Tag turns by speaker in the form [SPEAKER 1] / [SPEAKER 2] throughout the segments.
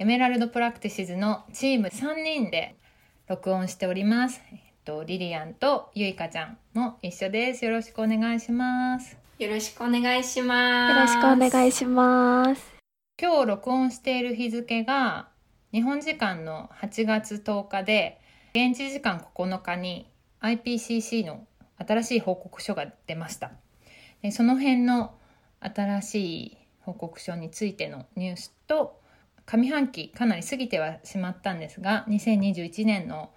[SPEAKER 1] エメラルドプラクティシズのチーム3人で録音しております。えっと、リリアンとゆいかちゃんも一緒です。よろしくお願いします。
[SPEAKER 2] よろしくお願いします。
[SPEAKER 3] よろしくお願いします。
[SPEAKER 1] 今日録音している日付が日本時間の8月10日で、現地時間9日に IPCC の新しい報告書が出ました。でその辺の新しい報告書についてのニュースと上半期かなり過ぎてはしまったんですが2021年の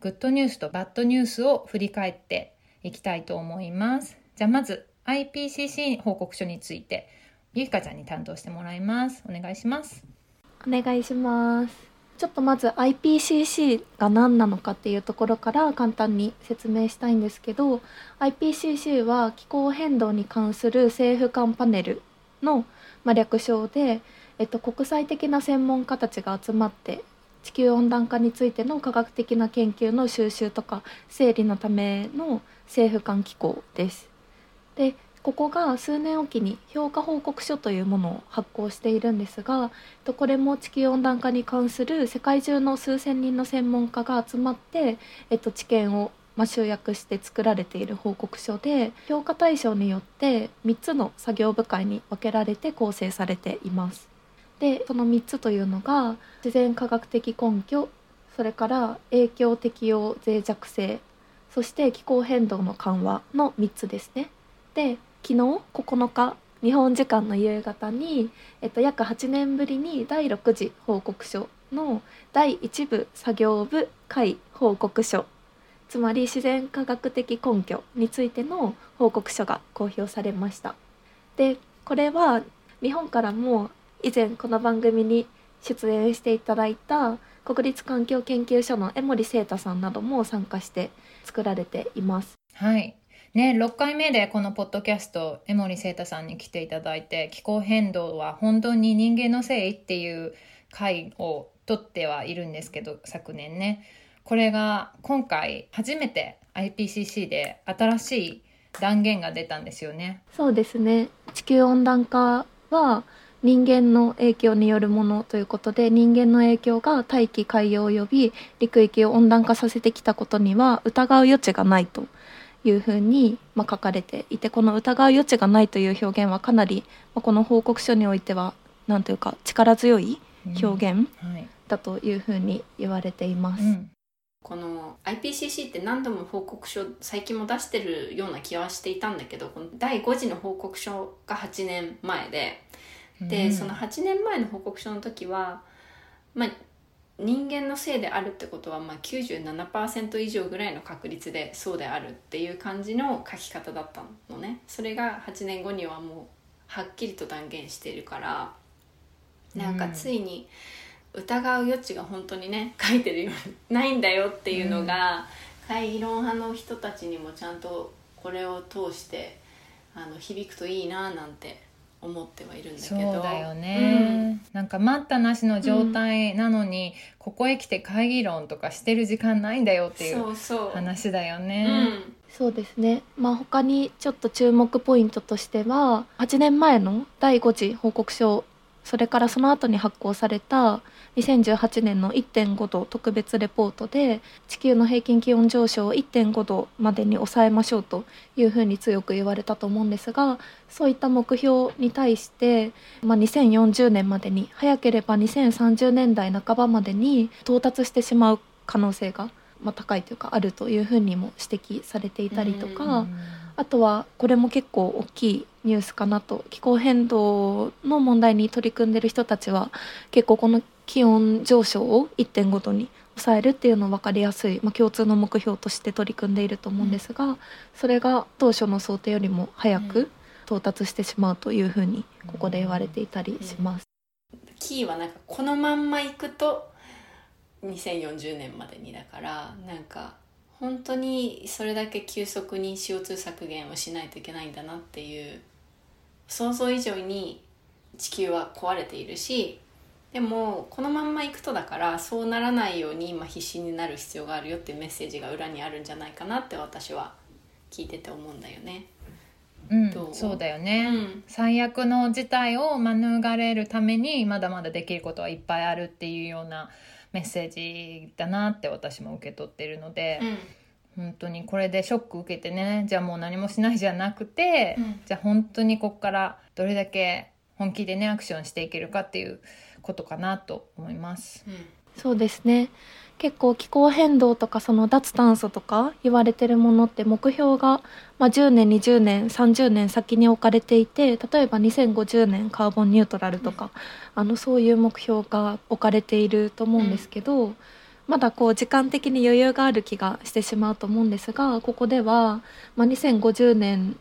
[SPEAKER 1] グッドニュースとバッドニュースを振り返っていきたいと思います。じゃあまず IPCC 報告書についてゆいかちゃんに担当してもらいます。お願いします。
[SPEAKER 3] お願いします。ちょっとまず IPCC が何なのかっていうところから簡単に説明したいんですけど IPCC は気候変動に関する政府間パネルの、まあ、略称で、えっと、国際的な専門家たちが集まって地球温暖化についての科学的な研究の収集とか整理のための政府間機構です。でここが数年おきに評価報告書というものを発行しているんですがこれも地球温暖化に関する世界中の数千人の専門家が集まって、えっと、知見をま集約して作られている報告書で評価対象によって3つの作業部会に分けられて構成されています。でその3つというのが自然科学的根拠それから影響適用脆弱性そして気候変動の緩和の3つですね。で昨日9日日本時間の夕方に、えっと、約8年ぶりに第6次報告書の第1部作業部会報告書つまり自然科学的根拠についての報告書が公表されました。でこれは日本からも以前この番組に出演していただいた国立環境研究所の江森聖太さんなども参加して作られています。
[SPEAKER 1] はいね、6回目でこのポッドキャスト江森聖太さんに来ていただいて気候変動は本当に人間のせいっていう回を取ってはいるんですけど昨年ねこれが今回初めて IPCC で新しい断言が出たんですよね。
[SPEAKER 3] そうですね地球温暖化は人間の影響によるものということで人間の影響が大気海洋及び陸域を温暖化させてきたことには疑う余地がないというふうに、まあ、書かれていてこの疑う余地がないという表現はかなり、まあ、この報告書においては何というか力強い表現
[SPEAKER 1] はい。
[SPEAKER 3] だというふうに言われています。
[SPEAKER 1] うん。
[SPEAKER 2] この IPCC って何度も報告書最近も出してるような気はしていたんだけどこの第5次の報告書が8年前でで、
[SPEAKER 1] うん。
[SPEAKER 2] その8年前の報告書の時は、まあ、人間のせいであるってことは、まあ、97%以上ぐらいの確率でそうであるっていう感じの書き方だったのね。それが8年後にはもうはっきりと断言しているからなんかついに疑う余地が本当にね書いてるようにないんだよっていうのが、怪論派の人たちにもちゃんとこれを通してあの響くといいななんて思ってはいるんだけ
[SPEAKER 1] そう
[SPEAKER 2] ど
[SPEAKER 1] だよね、なんか待ったなしの状態なのに、ここへ来て会議論とかしてる時間ないんだよっていう
[SPEAKER 2] そうそう。
[SPEAKER 1] 話だよ
[SPEAKER 2] う
[SPEAKER 1] ね。
[SPEAKER 2] ん。
[SPEAKER 3] そうですね、まあ、他にちょっと注目ポイントとしては8年前の第5次報告書それからその後に発行された2018年の1.5度特別レポートで地球の平均気温上昇を1.5度までに抑えましょうというふうに強く言われたと思うんですがそういった目標に対して、まあ、2040年までに早ければ2030年代半ばまでに到達してしまう可能性が、ま、高いというかあるというふうにも指摘されていたりとか。あとはこれも結構大きいニュースかなと気候変動の問題に取り組んでる人たちは結構この気温上昇を1.5度に抑えるっていうのを分かりやすい、まあ、共通の目標として取り組んでいると思うんですが、それが当初の想定よりも早く到達してしまうというふうにここで言われていたりします。
[SPEAKER 2] キーはなんかこのまんまいくと2040年までにだからなんか本当にそれだけ急速に CO2 削減をしないといけないんだなっていう想像以上に地球は壊れているしでもこのまんまいくとだからそうならないように今必死になる必要があるよっていうメッセージが裏にあるんじゃないかなって私は聞いてて思うんだよね。
[SPEAKER 1] うん
[SPEAKER 2] どう？
[SPEAKER 1] そうだよね、
[SPEAKER 2] うん。
[SPEAKER 1] 最悪の事態を免れるためにまだまだできることはいっぱいあるっていうようなメッセージだなって私も受け取ってるので、本当にこれでショック受けてねじゃあもう何もしないじゃなくて、
[SPEAKER 2] うん。
[SPEAKER 1] じゃあ本当にここからどれだけ本気でねアクションしていけるかっていうことかなと思います。
[SPEAKER 2] うん。
[SPEAKER 3] そうですね結構気候変動とかその脱炭素とか言われてるものって目標が、まあ、10年20年30年先に置かれていて例えば2050年カーボンニュートラルとか、あのそういう目標が置かれていると思うんですけど、まだこう時間的に余裕がある気がしてしまうと思うんですがここでは、まあ、2050年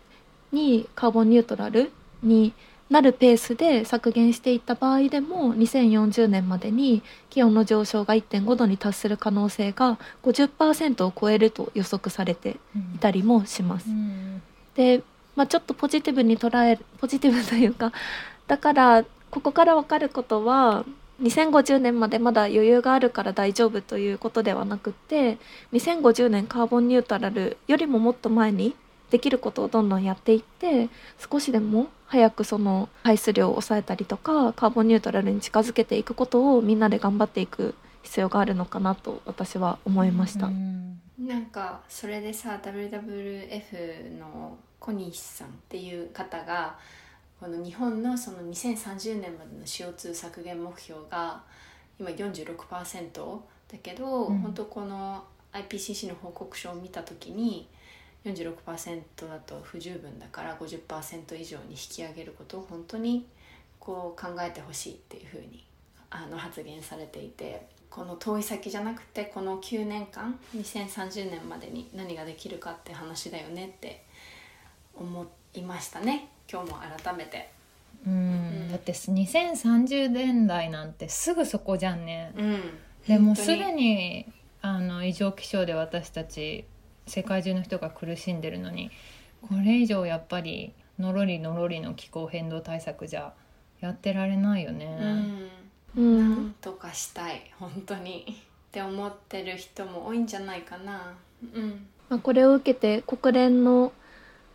[SPEAKER 3] にカーボンニュートラルになるペースで削減していった場合でも2040年までに気温の上昇が1.5度に達する可能性が50%を超えると予測されていたりもします
[SPEAKER 1] う。ん
[SPEAKER 3] で、まあ、ちょっとポジティブに捉えるポジティブというか だからここから分かることは2050年までまだ余裕があるから大丈夫ということではなくって2050年カーボンニュートラルよりももっと前にできることをどんどんやっていって少しでも早くその排出量を抑えたりとかカーボンニュートラルに近づけていくことをみんなで頑張っていく必要があるのかなと私は思いました。
[SPEAKER 1] うん
[SPEAKER 2] なんかそれでさ WWF の小西さんっていう方がこの日本のその2030年までの CO2 削減目標が今46%だけど、
[SPEAKER 1] うん
[SPEAKER 2] 本当この IPCC の報告書を見た時に46%だと不十分だから50%以上に引き上げることを本当にこう考えてほしいっていうふうにあの発言されていてこの遠い先じゃなくてこの9年間2030年までに何ができるかって話だよねって思いましたね今日も改めて。
[SPEAKER 1] うん
[SPEAKER 2] うん
[SPEAKER 1] だって2030年代なんてすぐそこじゃんね。
[SPEAKER 2] うん、
[SPEAKER 1] でもすでにあの異常気象で私たち世界中の人が苦しんでるのにこれ以上やっぱりのろりのろりの気候変動対策じゃやってられないよね。
[SPEAKER 2] う、
[SPEAKER 3] うん。
[SPEAKER 2] なんとかしたい。本当に。って思ってる人も多いんじゃないかな。うん、
[SPEAKER 3] まあ、これを受けて国連の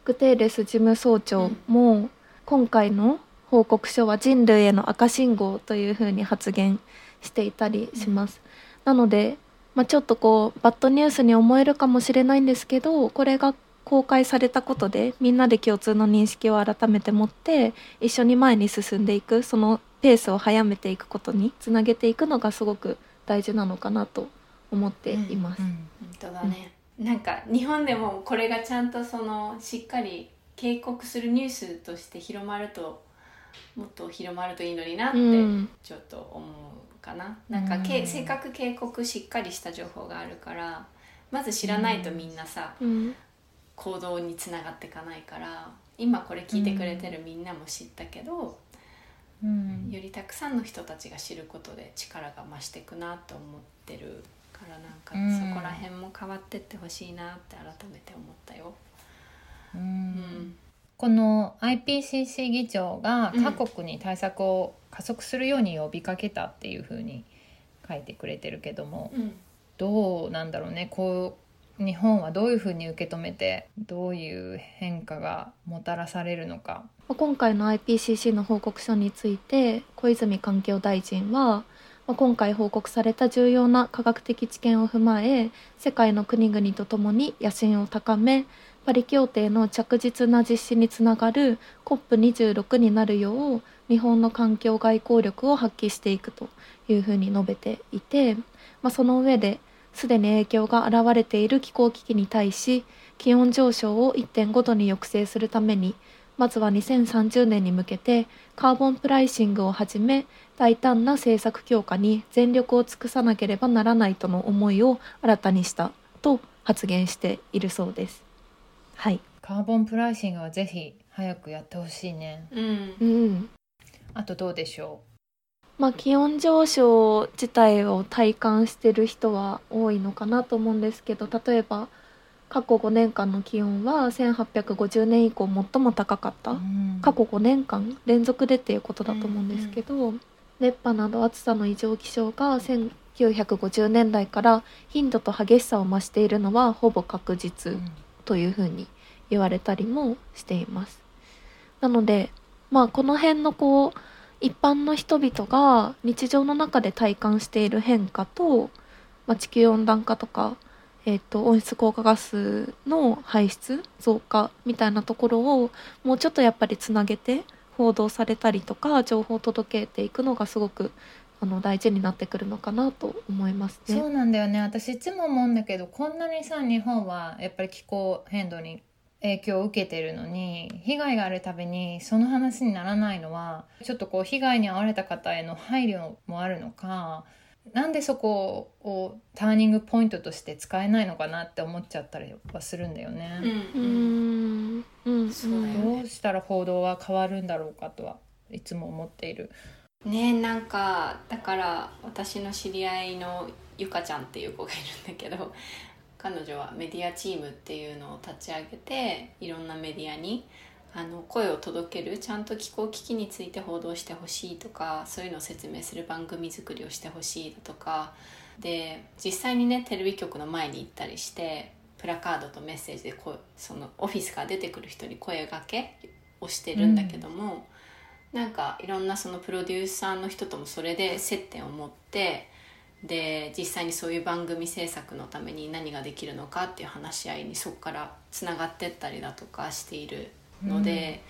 [SPEAKER 3] グテーレス事務総長も今回の報告書は人類への赤信号というふうに発言していたりします。なので、まあ、ちょっとこうバッドニュースに思えるかもしれないんですけどこれが公開されたことでみんなで共通の認識を改めて持って一緒に前に進んでいくそのペースを早めていくことにつなげていくのがすごく大事なのかなと思っています。
[SPEAKER 1] うん。
[SPEAKER 2] 本当だね、なんか日本でもこれがちゃんとそのしっかり警告するニュースとして広まるともっと広まるといいのになって
[SPEAKER 3] うん。
[SPEAKER 2] ちょっと思うかな、なんかけ
[SPEAKER 1] うん
[SPEAKER 2] せっかく警告しっかりした情報があるからまず知らないとみんなさ、
[SPEAKER 3] うん。
[SPEAKER 2] 行動につながっていかないから今これ聞いてくれてるみんなも知ったけど、
[SPEAKER 1] うん。
[SPEAKER 2] よりたくさんの人たちが知ることで力が増していくなと思ってるからなんか
[SPEAKER 1] うん。
[SPEAKER 2] そこら辺も変わってってほしいなって改めて思ったよ。
[SPEAKER 1] う
[SPEAKER 2] うんん
[SPEAKER 1] この IPCC 議長が
[SPEAKER 2] うん。
[SPEAKER 1] 各国に対策を加速するように呼びかけたっていうふうに書いてくれてるけども
[SPEAKER 2] うん。
[SPEAKER 1] どうなんだろうね。こう日本はどういうふうに受け止めてどういう変化がもたらされるのか。
[SPEAKER 3] まあ今回の IPCC の報告書について小泉環境大臣は、まあ今回報告された重要な科学的知見を踏まえ世界の国々とともに野心を高めパリ協定の着実な実施につながる COP26 になるよう日本の環境外交力を発揮していくというふうに述べていて、まあ、その上ですでに影響が現れている気候危機に対し気温上昇を1.5度に抑制するためにまずは2030年に向けてカーボンプライシングをはじめ大胆な政策強化に全力を尽くさなければならないとの思いを新たにしたと発言しているそうです。はい、
[SPEAKER 1] カーボンプライシングはぜひ早くやってほしいね。
[SPEAKER 2] うん。
[SPEAKER 3] うん、
[SPEAKER 1] あとどうでしょ
[SPEAKER 3] まあ気温上昇自体を体感してる人は多いのかなと思うんですけど例えば過去5年間の気温は1850年以降最も高かった、
[SPEAKER 1] うん。
[SPEAKER 3] 過去5年間連続でっていうことだと思うんですけど、熱波など暑さの異常気象が1950年代から頻度と激しさを増しているのはほぼ確実。
[SPEAKER 1] うん
[SPEAKER 3] というふうに言われたりもしています。なのでまあこの辺のこう一般の人々が日常の中で体感している変化と、まあ、地球温暖化とか、えー、と温室効果ガスの排出増加みたいなところをもうちょっとやっぱりつなげて報道されたりとか情報を届けていくのがすごくあの大事になってくるのかなと思いますね。
[SPEAKER 1] そうなんだよね私いつも思うんだけどこんなにさ日本はやっぱり気候変動に影響を受けてるのに被害があるたびにその話にならないのはちょっとこう被害に遭われた方への配慮もあるのかなんでそこをターニングポイントとして使えないのかなって思っちゃったりはするんだよね。
[SPEAKER 3] うーんうん
[SPEAKER 2] そうね
[SPEAKER 1] どうしたら報道は変わるんだろうかとはいつも思っている。
[SPEAKER 2] ねなんかだから私の知り合いのゆかちゃんっていう子がいるんだけど彼女はメディアチームっていうのを立ち上げていろんなメディアにあの声を届けるちゃんと気候危機について報道してほしいとかそういうのを説明する番組作りをしてほしいだとかで実際にねテレビ局の前に行ったりしてプラカードとメッセージでこそのオフィスから出てくる人に声がけをしてるんだけども、なんかいろんなそのプロデューサーの人ともそれで接点を持ってで実際にそういう番組制作のために何ができるのかっていう話し合いにそこからつながってったりだとかしているので、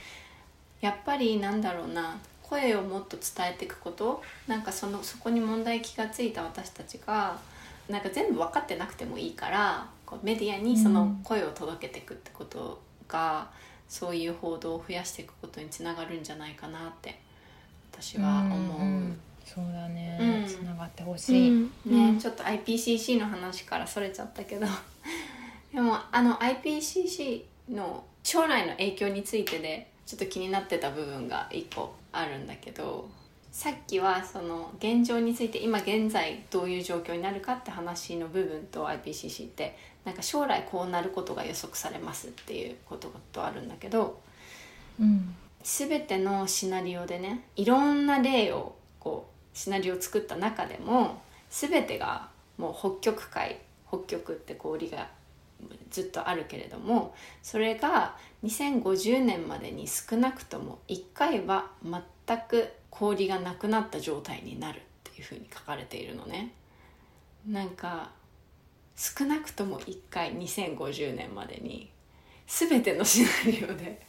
[SPEAKER 2] やっぱりなんだろうな声をもっと伝えていくことなんかそのそこに問題気がついた私たちがなんか全部分かってなくてもいいからこうメディアにその声を届けていくってことが、そういう報道を増やしていくことにつながるんじゃないかなって私は思う。
[SPEAKER 1] んん。そうだね、
[SPEAKER 2] うん。
[SPEAKER 1] つながってほしい。
[SPEAKER 3] うん。
[SPEAKER 2] ね、ちょっと IPCC の話からそれちゃったけど。でもあの IPCC の将来の影響についてでちょっと気になってた部分が一個あるんだけどさっきはその現状について今現在どういう状況になるかって話の部分と IPCC ってなんか将来こうなることが予測されますっていうこととあるんだけど
[SPEAKER 1] うん。
[SPEAKER 2] 全てのシナリオでねいろんな例をこうシナリオを作った中でも全てがもう北極海北極って氷がずっとあるけれどもそれが2050年までに少なくとも1回は全く氷がなくなった状態になるっていうふうに書かれているのね。なんか少なくとも1回2050年までに全てのシナリオで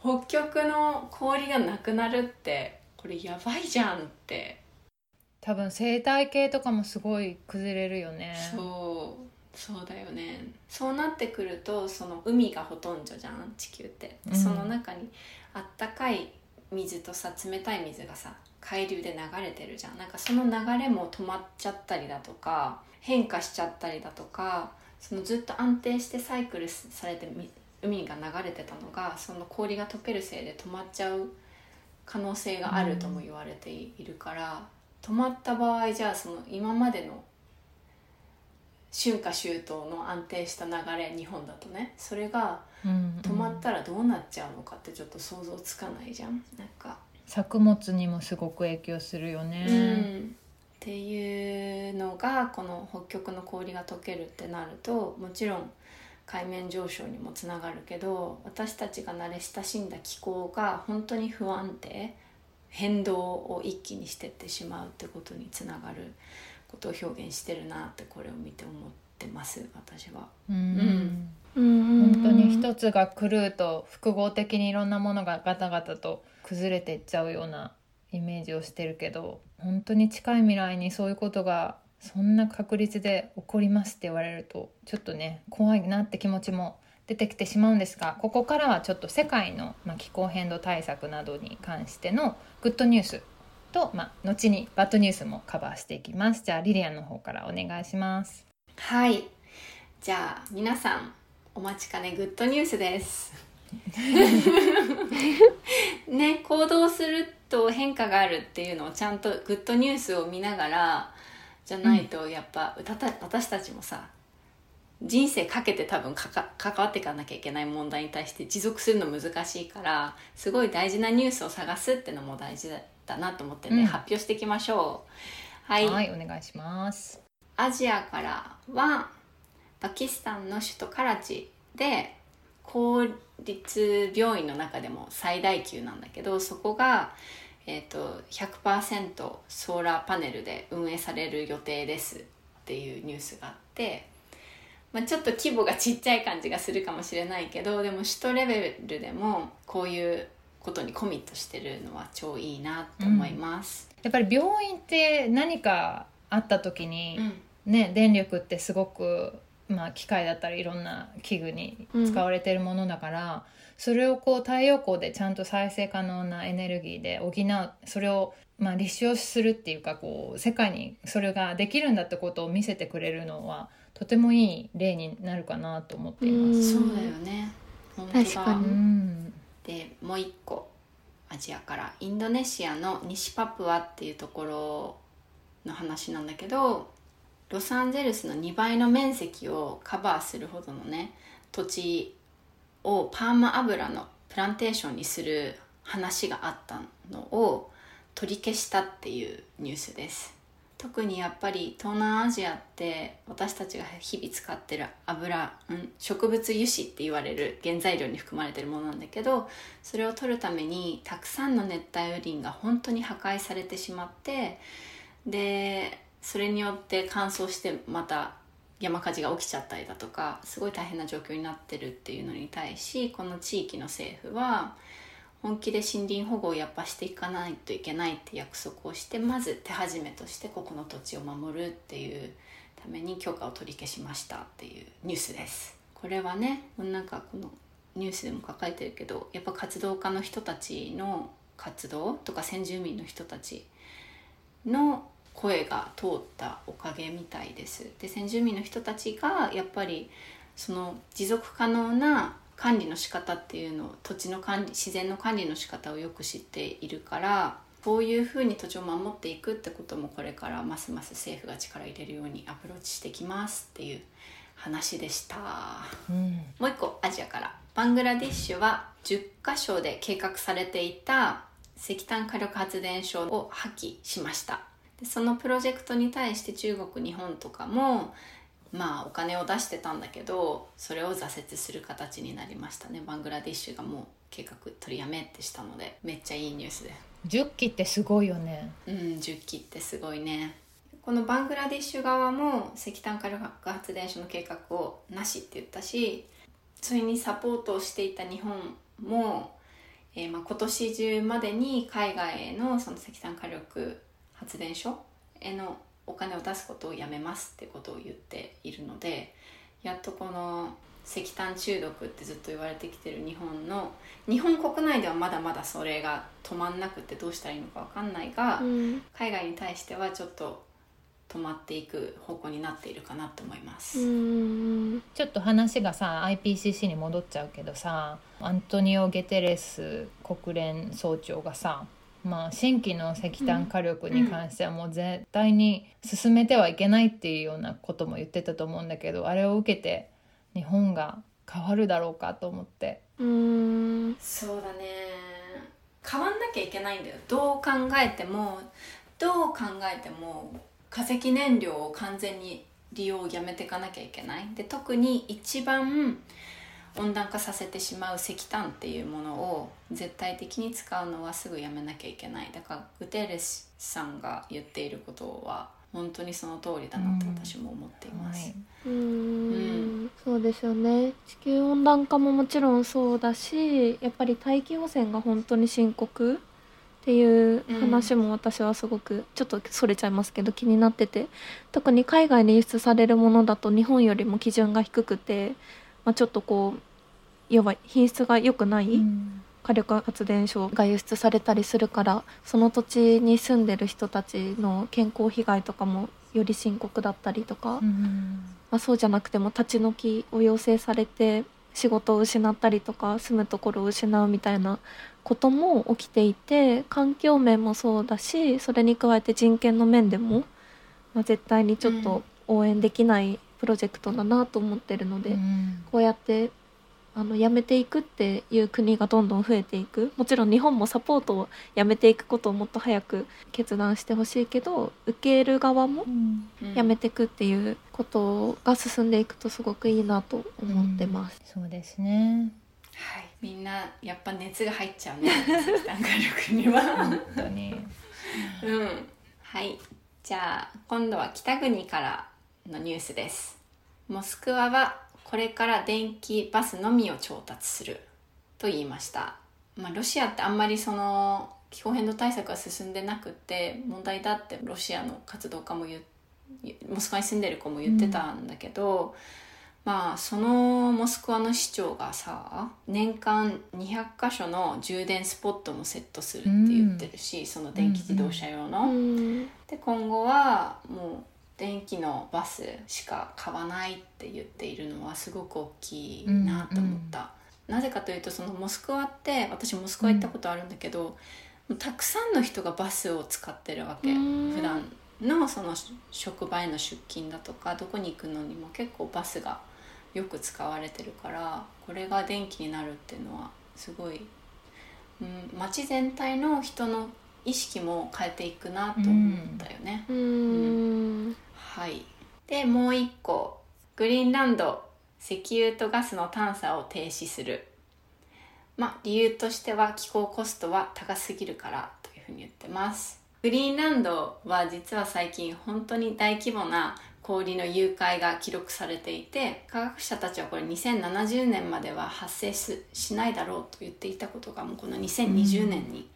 [SPEAKER 2] 北極の氷がなくなるってこれやばいじゃんって
[SPEAKER 1] 多分生態系とかもすごい崩れるよね。
[SPEAKER 2] そうそうだよねそうなってくるとその海がほとんどじゃん地球って、
[SPEAKER 1] うん
[SPEAKER 2] その中にあったかい水とさ冷たい水がさ海流で流れてるじゃん。なんかその流れも止まっちゃったりだとか変化しちゃったりだとかそのずっと安定してサイクルされて海が流れてたのがその氷が溶けるせいで止まっちゃう可能性があるとも言われているから、止まった場合じゃあその今までの春夏秋冬の安定した流れ日本だとねそれが止まったらどうなっちゃうのかってちょっと想像つかないじゃん。なんか、
[SPEAKER 1] 作物にもすごく影響するよね。
[SPEAKER 2] うん。っていうのがこの北極の氷が溶けるってなるともちろん海面上昇にもつながるけど私たちが慣れ親しんだ気候が本当に不安定変動を一気にしてってしまうってことにつながることを表現してるなってこれを見て思ってます私は。
[SPEAKER 1] うん。
[SPEAKER 2] うん。
[SPEAKER 3] うん
[SPEAKER 1] 本当に一つが狂うと複合的にいろんなものがガタガタと崩れていっちゃうようなイメージをしてるけど本当に近い未来にそういうことがそんな確率で起こりますって言われるとちょっとね怖いなって気持ちも出てきてしまうんですがここからはちょっと世界の、まあ、気候変動対策などに関してのグッドニュースと、まあ、後にバッドニュースもカバーしていきます。じゃあリリアンの方からお願いします
[SPEAKER 2] はい。じゃあ皆さんお待ちかねグッドニュースです。ね行動するっと変化があるっていうのをちゃんとグッドニュースを見ながらじゃないとやっぱ、たた私たちもさ人生かけて多分かか関わっていかなきゃいけない問題に対して持続するの難しいからすごい大事なニュースを探すってのも大事だなと思ってね、
[SPEAKER 1] うん。
[SPEAKER 2] 発表していきましょう。はい、
[SPEAKER 1] はい、お願いします。
[SPEAKER 2] アジアからはパキスタンの首都カラチで公立病院の中でも最大級なんだけどそこが、えー、と100%ソーラーパネルで運営される予定ですっていうニュースがあって、まあ、ちょっと規模がちっちゃい感じがするかもしれないけどでも首都レベルでもこういうことにコミットしてるのは超いいなと思います。
[SPEAKER 1] やっぱり病院って何かあった時に、
[SPEAKER 2] うん
[SPEAKER 1] ね、電力ってすごく、まあ、機械だったりいろんな器具に使われてるものだから、それをこう太陽光でちゃんと再生可能なエネルギーで補うそれを、まあ、立証するっていうかこう世界にそれができるんだってことを見せてくれるのはとてもいい例になるかなと思っています。
[SPEAKER 2] そうだよね。
[SPEAKER 3] 確かに。
[SPEAKER 1] うん。
[SPEAKER 2] でもう一個アジアから。インドネシアの西パプアっていうところの話なんだけどロサンゼルスの2倍の面積をカバーするほどのね土地をパーマ油のプランテーションにする話があったのを取り消したっていうニュースです。特にやっぱり東南アジアって私たちが日々使ってる油、うん、植物油脂って言われる原材料に含まれてるものなんだけどそれを取るためにたくさんの熱帯雨林が本当に破壊されてしまってでそれによって乾燥してまた山火事が起きちゃったりだとかすごい大変な状況になってるっていうのに対しこの地域の政府は本気で森林保護をやっぱしていかないといけないって約束をしてまず手始めとしてここの土地を守るっていうために許可を取り消しましたっていうニュースです。これはねなんかこのニュースでも書かれてるけどやっぱ活動家の人たちの活動とか先住民の人たちの声が通ったおかげみたいです。で先住民の人たちがやっぱりその持続可能な管理の仕方っていうのを土地の管理自然の管理の仕方をよく知っているからこういうふうに土地を守っていくってこともこれからますます政府が力を入れるようにアプローチしてきますっていう話でした。
[SPEAKER 1] うん。
[SPEAKER 2] もう一個アジアから。バングラディッシュは10カ所で計画されていた石炭火力発電所を破棄しましたでそのプロジェクトに対して中国日本とかもまあお金を出してたんだけどそれを挫折する形になりましたね。バングラディッシュがもう計画取りやめってしたのでめっちゃいいニュースで。
[SPEAKER 1] 10機ってすごいよね。
[SPEAKER 2] うん10機ってすごいね。このバングラディッシュ側も石炭火力発電所の計画をなしって言ったしそれにサポートをしていた日本も、えーまあ、今年中までに海外へのその石炭火力発電所へのお金を出すことをやめますってことを言っているのでやっとこの石炭中毒ってずっと言われてきてる日本の日本国内ではまだまだそれが止まんなくてどうしたらいいのか分かんないが、
[SPEAKER 3] うん
[SPEAKER 2] 海外に対してはちょっと止まっていく方向になっているかなと思います。
[SPEAKER 1] ちょっと話がさ IPCC に戻っちゃうけどさアントニオ・ゲテレス国連総長がさまあ新規の石炭火力に関してはもう絶対に進めてはいけないっていうようなことも言ってたと思うんだけどあれを受けて日本が変わるだろうかと思って。
[SPEAKER 3] うん。
[SPEAKER 2] そうだね。変わんなきゃいけないんだよ。どう考えてもどう考えても化石燃料を完全に利用をやめていかなきゃいけない。で特に一番温暖化させてしまう石炭っていうものを絶対的に使うのはすぐやめなきゃいけない。だからグテーレスさんが言っていることは本当にその通りだなって私も思っています、
[SPEAKER 1] はい。
[SPEAKER 3] うん。そうですよね。地球温暖化ももちろんそうだしやっぱり大気汚染が本当に深刻。っていう話も私はすごくちょっとそれちゃいますけど気になってて。特に海外に輸出されるものだと日本よりも基準が低くて、まあ、ちょっとこう要は品質が良くない、
[SPEAKER 1] うん。
[SPEAKER 3] 火力発電所が輸出されたりするからその土地に住んでる人たちの健康被害とかもより深刻だったりとか、
[SPEAKER 1] うん
[SPEAKER 3] まあ、そうじゃなくても立ち退きを要請されて仕事を失ったりとか住むところを失うみたいなことも起きていて環境面もそうだしそれに加えて人権の面でも、まあ、絶対にちょっと応援できないプロジェクトだなと思ってるので、
[SPEAKER 1] うん。
[SPEAKER 3] こうやってあのやめていくっていう国がどんどん増えていく。もちろん日本もサポートをやめていくことをもっと早く決断してほしいけど受ける側も
[SPEAKER 2] うん。
[SPEAKER 3] やめていくっていうことが進んでいくとすごくいいなと思ってます。
[SPEAKER 1] そうですね。
[SPEAKER 2] はい。みんなやっぱ熱が入っちゃうね。石炭火力には。
[SPEAKER 1] 本当に。
[SPEAKER 2] うん。はい。じゃあ今度は北国からのニュースです。モスクワはこれから電気バスのみを調達すると言いました、まあ、ロシアってあんまりその気候変動対策が進んでなくって問題だってロシアの活動家も言うモスクワに住んでる子も言ってたんだけど、まあそのモスクワの市長がさ年間200箇所の充電スポットもセットするって言ってるし、その電気自動車用の。
[SPEAKER 3] うん。
[SPEAKER 2] で今後はもう電気のバスしか買わないって言っているのはすごく大きいなと思った、なぜかというとそのモスクワって私モスクワ行ったことあるんだけど、もうたくさんの人がバスを使ってるわけ。
[SPEAKER 3] うん。
[SPEAKER 2] 普段のその職場への出勤だとかどこに行くのにも結構バスがよく使われてるからこれが電気になるっていうのはすごい、うん、街全体の人の意識も変えていくなと思ったよね。
[SPEAKER 3] うん。
[SPEAKER 2] はい、でもう一個グリーンランド石油とガスの探査を停止する。まあ理由としては気候コストは高すぎるからというふうに言ってます。グリーンランドは実は最近本当に大規模な氷の融解が記録されていて科学者たちはこれ2070年までは発生ししないだろうと言っていたことがもうこの2020年に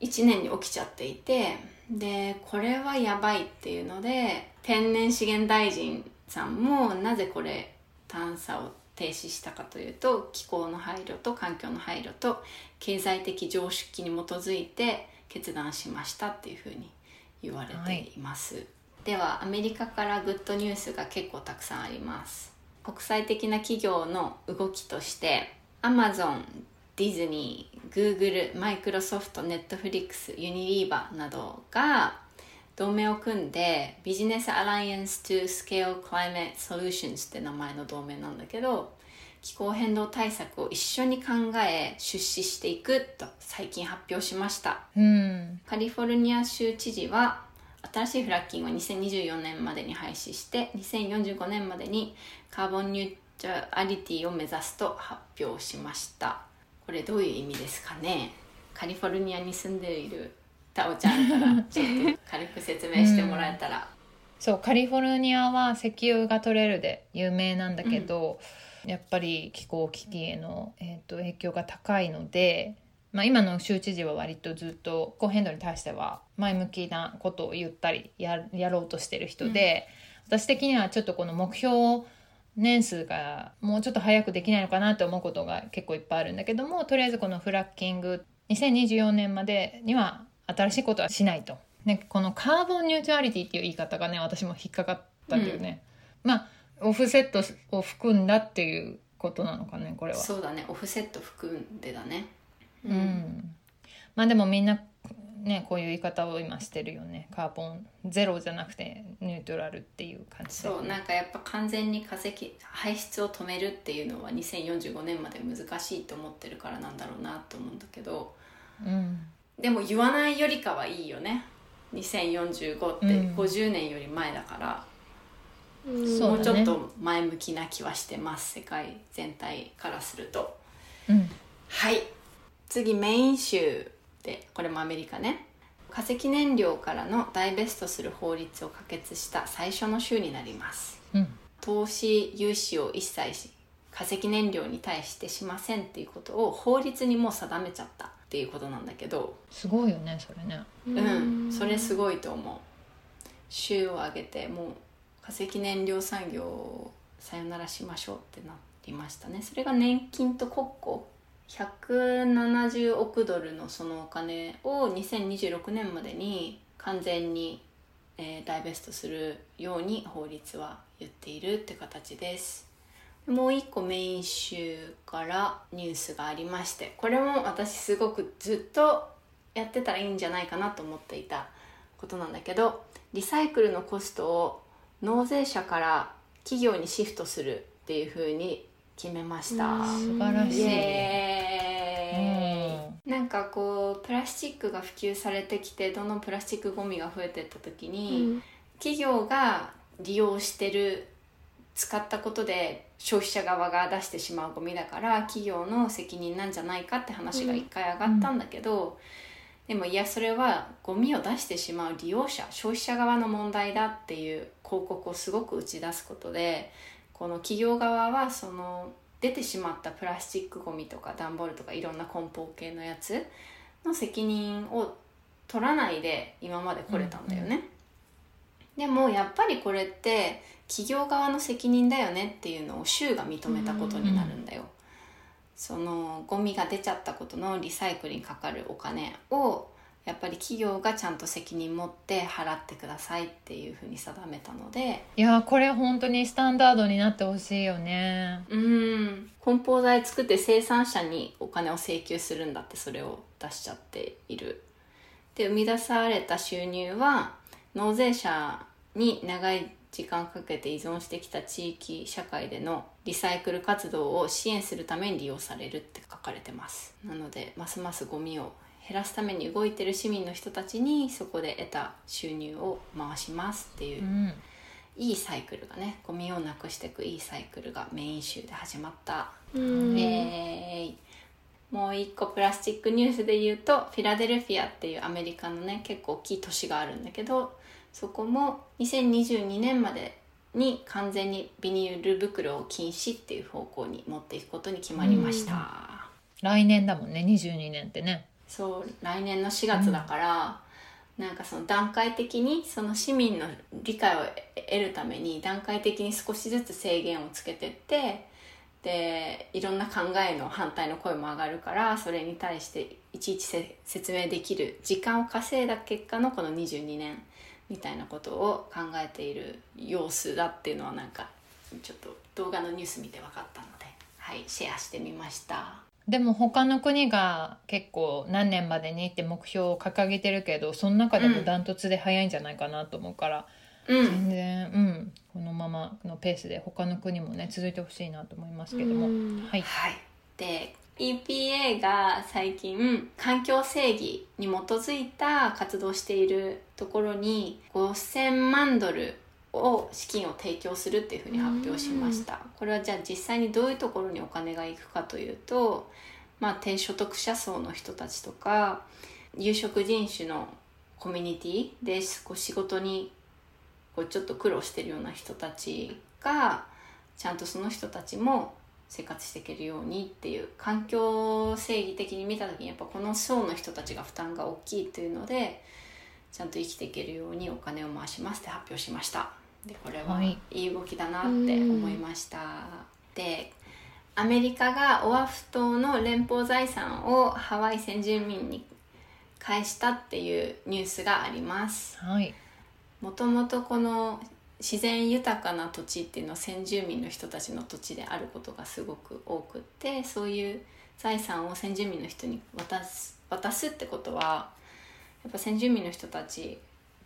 [SPEAKER 2] 1年に起きちゃっていてでこれはやばいっていうので天然資源大臣さんもなぜこれ探査を停止したかというと気候の配慮と環境の配慮と経済的常識に基づいて決断しましたっていうふうに言われています、ではアメリカからグッドニュースが結構たくさんあります。国際的な企業の動きとして Amazon ディズニー、グーグル、マイクロソフト、ネットフリックス、ユニリーバなどが同盟を組んでビジネスアライアンス to Scale Climate Solutions って名前の同盟なんだけど気候変動対策を一緒に考え出資していくと最近発表しました。
[SPEAKER 1] うん。
[SPEAKER 2] カリフォルニア州知事は新しいフラッキングを2024年までに廃止して2045年までにカーボンニュートラリティを目指すと発表しましたこれどういう意味ですかね？カリフォルニアに住んでいるタオちゃんからちょっと軽く説明してもらえたら、
[SPEAKER 1] そうカリフォルニアは石油が取れるで有名なんだけど、やっぱり気候危機への、えー、と影響が高いので、まあ、今の州知事は割とずっと気候変動に対しては前向きなことを言ったりややろうとしてる人で、私的にはちょっとこの目標年数がもうちょっと早くできないのかなと思うことが結構いっぱいあるんだけどもとりあえずこのフラッキング2024年までには新しいことはしないと。ね、このカーボンニュートラリティっていう言い方がね私も引っかかったんだよね、まあオフセットを含んだっていうことなのかねこれは。
[SPEAKER 2] そうだね。オフセット含んでだね。
[SPEAKER 1] うん、まあでもみんなねこういう言い方を今してるよね。カーボンゼロじゃなくてニュートラルっていう感じで。
[SPEAKER 2] そうなんかやっぱ完全に化石排出を止めるっていうのは2045年まで難しいと思ってるからなんだろうなと思うんだけど。
[SPEAKER 1] うん。
[SPEAKER 2] でも言わないよりかはいいよね。2045って
[SPEAKER 1] うん。
[SPEAKER 2] 50年より前だから、
[SPEAKER 3] うん。
[SPEAKER 2] もうちょっと前向きな気はしてます世界全体からすると。
[SPEAKER 1] うん。
[SPEAKER 2] はい。次メイン州でこれもアメリカね。化石燃料からのダイベストする法律を可決した最初の州になります。
[SPEAKER 1] うん。
[SPEAKER 2] 投資融資を一切し化石燃料に対してしませんっていうことを法律にもう定めちゃった。っていうことなんだけど。
[SPEAKER 1] すごいよねそれね。
[SPEAKER 2] うん、それすごいと思う。州を挙げてもう化石燃料産業をさよならしましょうってなりましたね。それが年金と国庫170億ドルのそのお金を2026年までに完全に、えーダイベストするように法律は言っているって形です。もう一個メイン州からニュースがありましてこれも私すごくずっとやってたらいいんじゃないかなと思っていたことなんだけどリサイクルのコストを納税者から企業にシフトするっていうふうに決めました。
[SPEAKER 1] 素晴らしい。
[SPEAKER 2] イエーイ。なんかこうプラスチックが普及されてきてどんどんプラスチックゴミが増えてった時に、企業が利用してる使ったことで消費者側が出してしまうゴミだから企業の責任なんじゃないかって話が一回上がったんだけど、でもいやそれはゴミを出してしまう利用者消費者側の問題だっていう広告をすごく打ち出すことでこの企業側はその出てしまったプラスチックゴミとか段ボールとかいろんな梱包系のやつの責任を取らないで今まで来れたんだよね。でもやっぱりこれって企業側の責任だよねっていうのを州が認めたことになるんだよ。そのゴミが出ちゃったことのリサイクルにかかるお金をやっぱり企業がちゃんと責任持って払ってくださいっていうふうに定めたので。
[SPEAKER 1] いやこれ本当にスタンダードになってほしいよね。
[SPEAKER 2] うん。梱包材作って生産者にお金を請求するんだってそれを出しちゃっている。で生み出された収入は納税者に長い時間かけて依存してきた地域社会でのリサイクル活動を支援するために利用されるって書かれてます。なのでますますゴミを減らすために動いてる市民の人たちにそこで得た収入を回しますっていう、
[SPEAKER 1] うん。
[SPEAKER 2] いいサイクルがねゴミをなくしていくいいサイクルがメイン州で始まった、
[SPEAKER 3] うん。
[SPEAKER 2] イエーイもう一個プラスチックニュースで言うとフィラデルフィアっていうアメリカのね結構大きい都市があるんだけどそこも2022年までに完全にビニール袋を禁止っていう方向に持っていくことに決まりました、
[SPEAKER 1] 来年だもんね22年ってね
[SPEAKER 2] そう来年の4月だから、なんかその段階的にその市民の理解を得るために段階的に少しずつ制限をつけてってでいろんな考えの反対の声も上がるからそれに対していちいち説明できる時間を稼いだ結果のこの22年みたいなことを考えている様子だっていうのはなんかちょっと動画のニュース見て分かったので、はい、シェアしてみました。
[SPEAKER 1] でも他の国が結構何年までにって目標を掲げてるけどその中でもダントツで早いんじゃないかなと思うから、
[SPEAKER 2] うん。
[SPEAKER 1] 全然うんこのままのペースで他の国もね続いてほしいなと思いますけども、
[SPEAKER 3] うん。
[SPEAKER 1] はい。
[SPEAKER 2] はい、で EPA が最近環境正義に基づいた活動をしているところに5000万ドルを資金を提供するっていうふうに発表しました。これはじゃあ実際にどういうところにお金が行くかというと、まあ、低所得者層の人たちとか有色人種のコミュニティでこう仕事にこうちょっと苦労してるような人たちがちゃんとその人たちも生活していけるようにっていう環境正義的に見た時にやっぱこの層の人たちが負担が大きいというのでちゃんと生きていけるようにお金を回しますって発表しましたでこれは
[SPEAKER 1] はい。
[SPEAKER 2] いい動きだなって思いました、でアメリカがオアフ島の連邦財産をハワイ先住民に返したっていうニュースがあります。
[SPEAKER 1] はい。
[SPEAKER 2] もともとこの自然豊かな土地っていうのは先住民の人たちの土地であることがすごく多くってそういう財産を先住民の人に渡す渡すってことはやっぱ先住民の人たち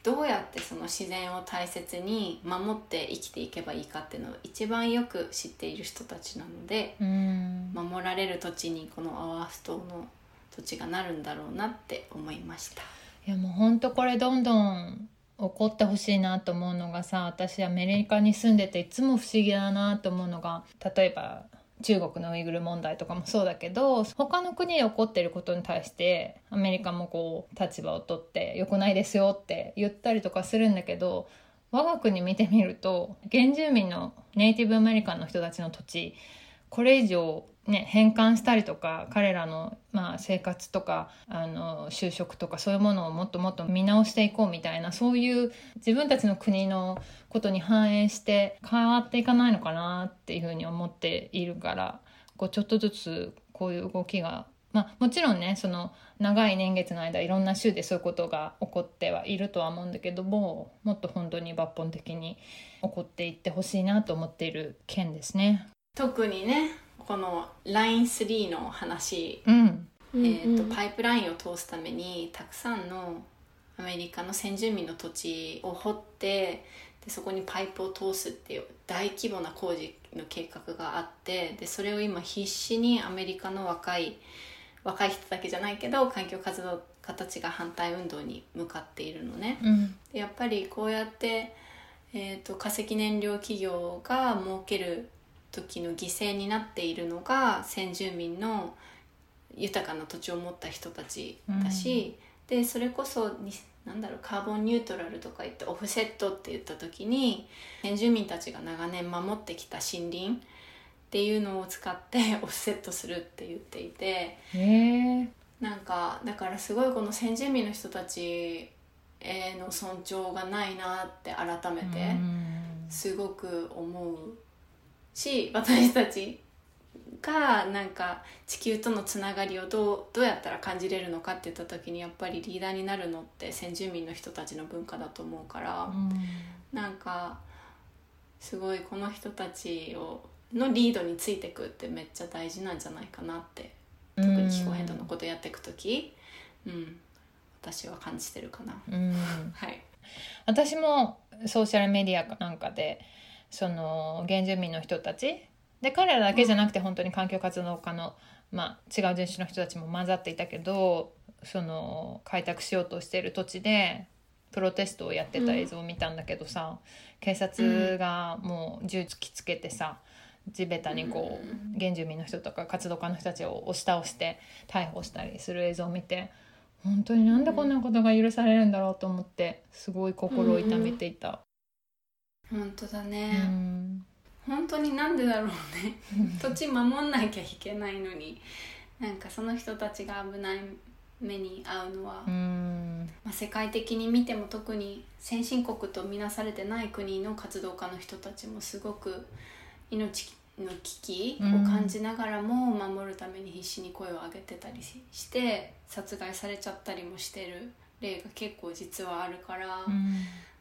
[SPEAKER 2] どうやってその自然を大切に守って生きていけばいいかっていうのを一番よく知っている人たちなので
[SPEAKER 1] うん
[SPEAKER 2] 守られる土地にこのアワフ島の土地がなるんだろうなって思いました。
[SPEAKER 1] いやもうほんとこれどんどん起こってほしいなと思うのがさ私アメリカに住んでていつも不思議だなと思うのが例えば中国のウイグル問題とかもそうだけど他の国で起こってることに対してアメリカもこう立場を取って良くないですよって言ったりとかするんだけど我が国見てみると原住民のネイティブアメリカンの人たちの土地これ以上ね返還したりとか彼らの、まあ、生活とかあの就職とかそういうものをもっともっと見直していこうみたいなそういう自分たちの国のことに反映して変わっていかないのかなっていうふうに思っているからこうちょっとずつこういう動きがまあ、もちろんねその長い年月の間いろんな州でそういうことが起こってはいるとは思うんだけどももっと本当に抜本的に起こっていってほしいなと思っている件ですね。
[SPEAKER 2] 特にねこの Line3 の話、
[SPEAKER 1] うん。
[SPEAKER 3] うん
[SPEAKER 2] えーとパイプラインを通すためにたくさんのアメリカの先住民の土地を掘ってでそこにパイプを通すっていう大規模な工事の計画があってでそれを今必死にアメリカの若い若い人だけじゃないけど環境活動家たちが反対運動に向かっているのね。
[SPEAKER 1] うん
[SPEAKER 2] でやっぱりこうやって、えー、と化石燃料企業が儲ける時の犠牲になっているのが先住民の豊かな土地を持った人たちだし、でそれこそになんだろうカーボンニュートラルとか言ってオフセットって言った時に先住民たちが長年守ってきた森林っていうのを使って オフセットするって言っていて。なんかだからすごいこの先住民の人たちへの尊重がないなって改めてすごく思うし私たちがなんか地球とのつながりをどうどうやったら感じれるのかって言った時にやっぱりリーダーになるのって先住民の人たちの文化だと思うからなんかすごいこの人たちをのリードについてくってめっちゃ大事なんじゃないかなって特に気候変動のことやっていく時、うん、私は感じてるかな。
[SPEAKER 1] うん
[SPEAKER 2] はい、
[SPEAKER 1] 私もソーシャルメディアかなんかでその原住民の人たちで彼らだけじゃなくて本当に環境活動家の、まあ、違う人種の人たちも混ざっていたけどその開拓しようとしている土地でプロテストをやってた映像を見たんだけどさ、警察がもう銃突きつけてさ地べたにこう原住民の人とか活動家の人たちを押し倒して逮捕したりする映像を見て本当になんでこんなことが許されるんだろうと思ってすごい心を痛めていた。
[SPEAKER 2] 本当だ
[SPEAKER 1] う
[SPEAKER 2] ね、
[SPEAKER 1] ん
[SPEAKER 2] 本当になんでだろうね。土地守んなきゃいけないのに。なんかその人たちが危ない目に遭うのは、
[SPEAKER 1] うん。
[SPEAKER 2] まあ、世界的に見ても特に先進国と見なされてない国の活動家の人たちもすごく命の危機を感じながらも守るために必死に声を上げてたりしして殺害されちゃったりもしてる例が結構実はあるから、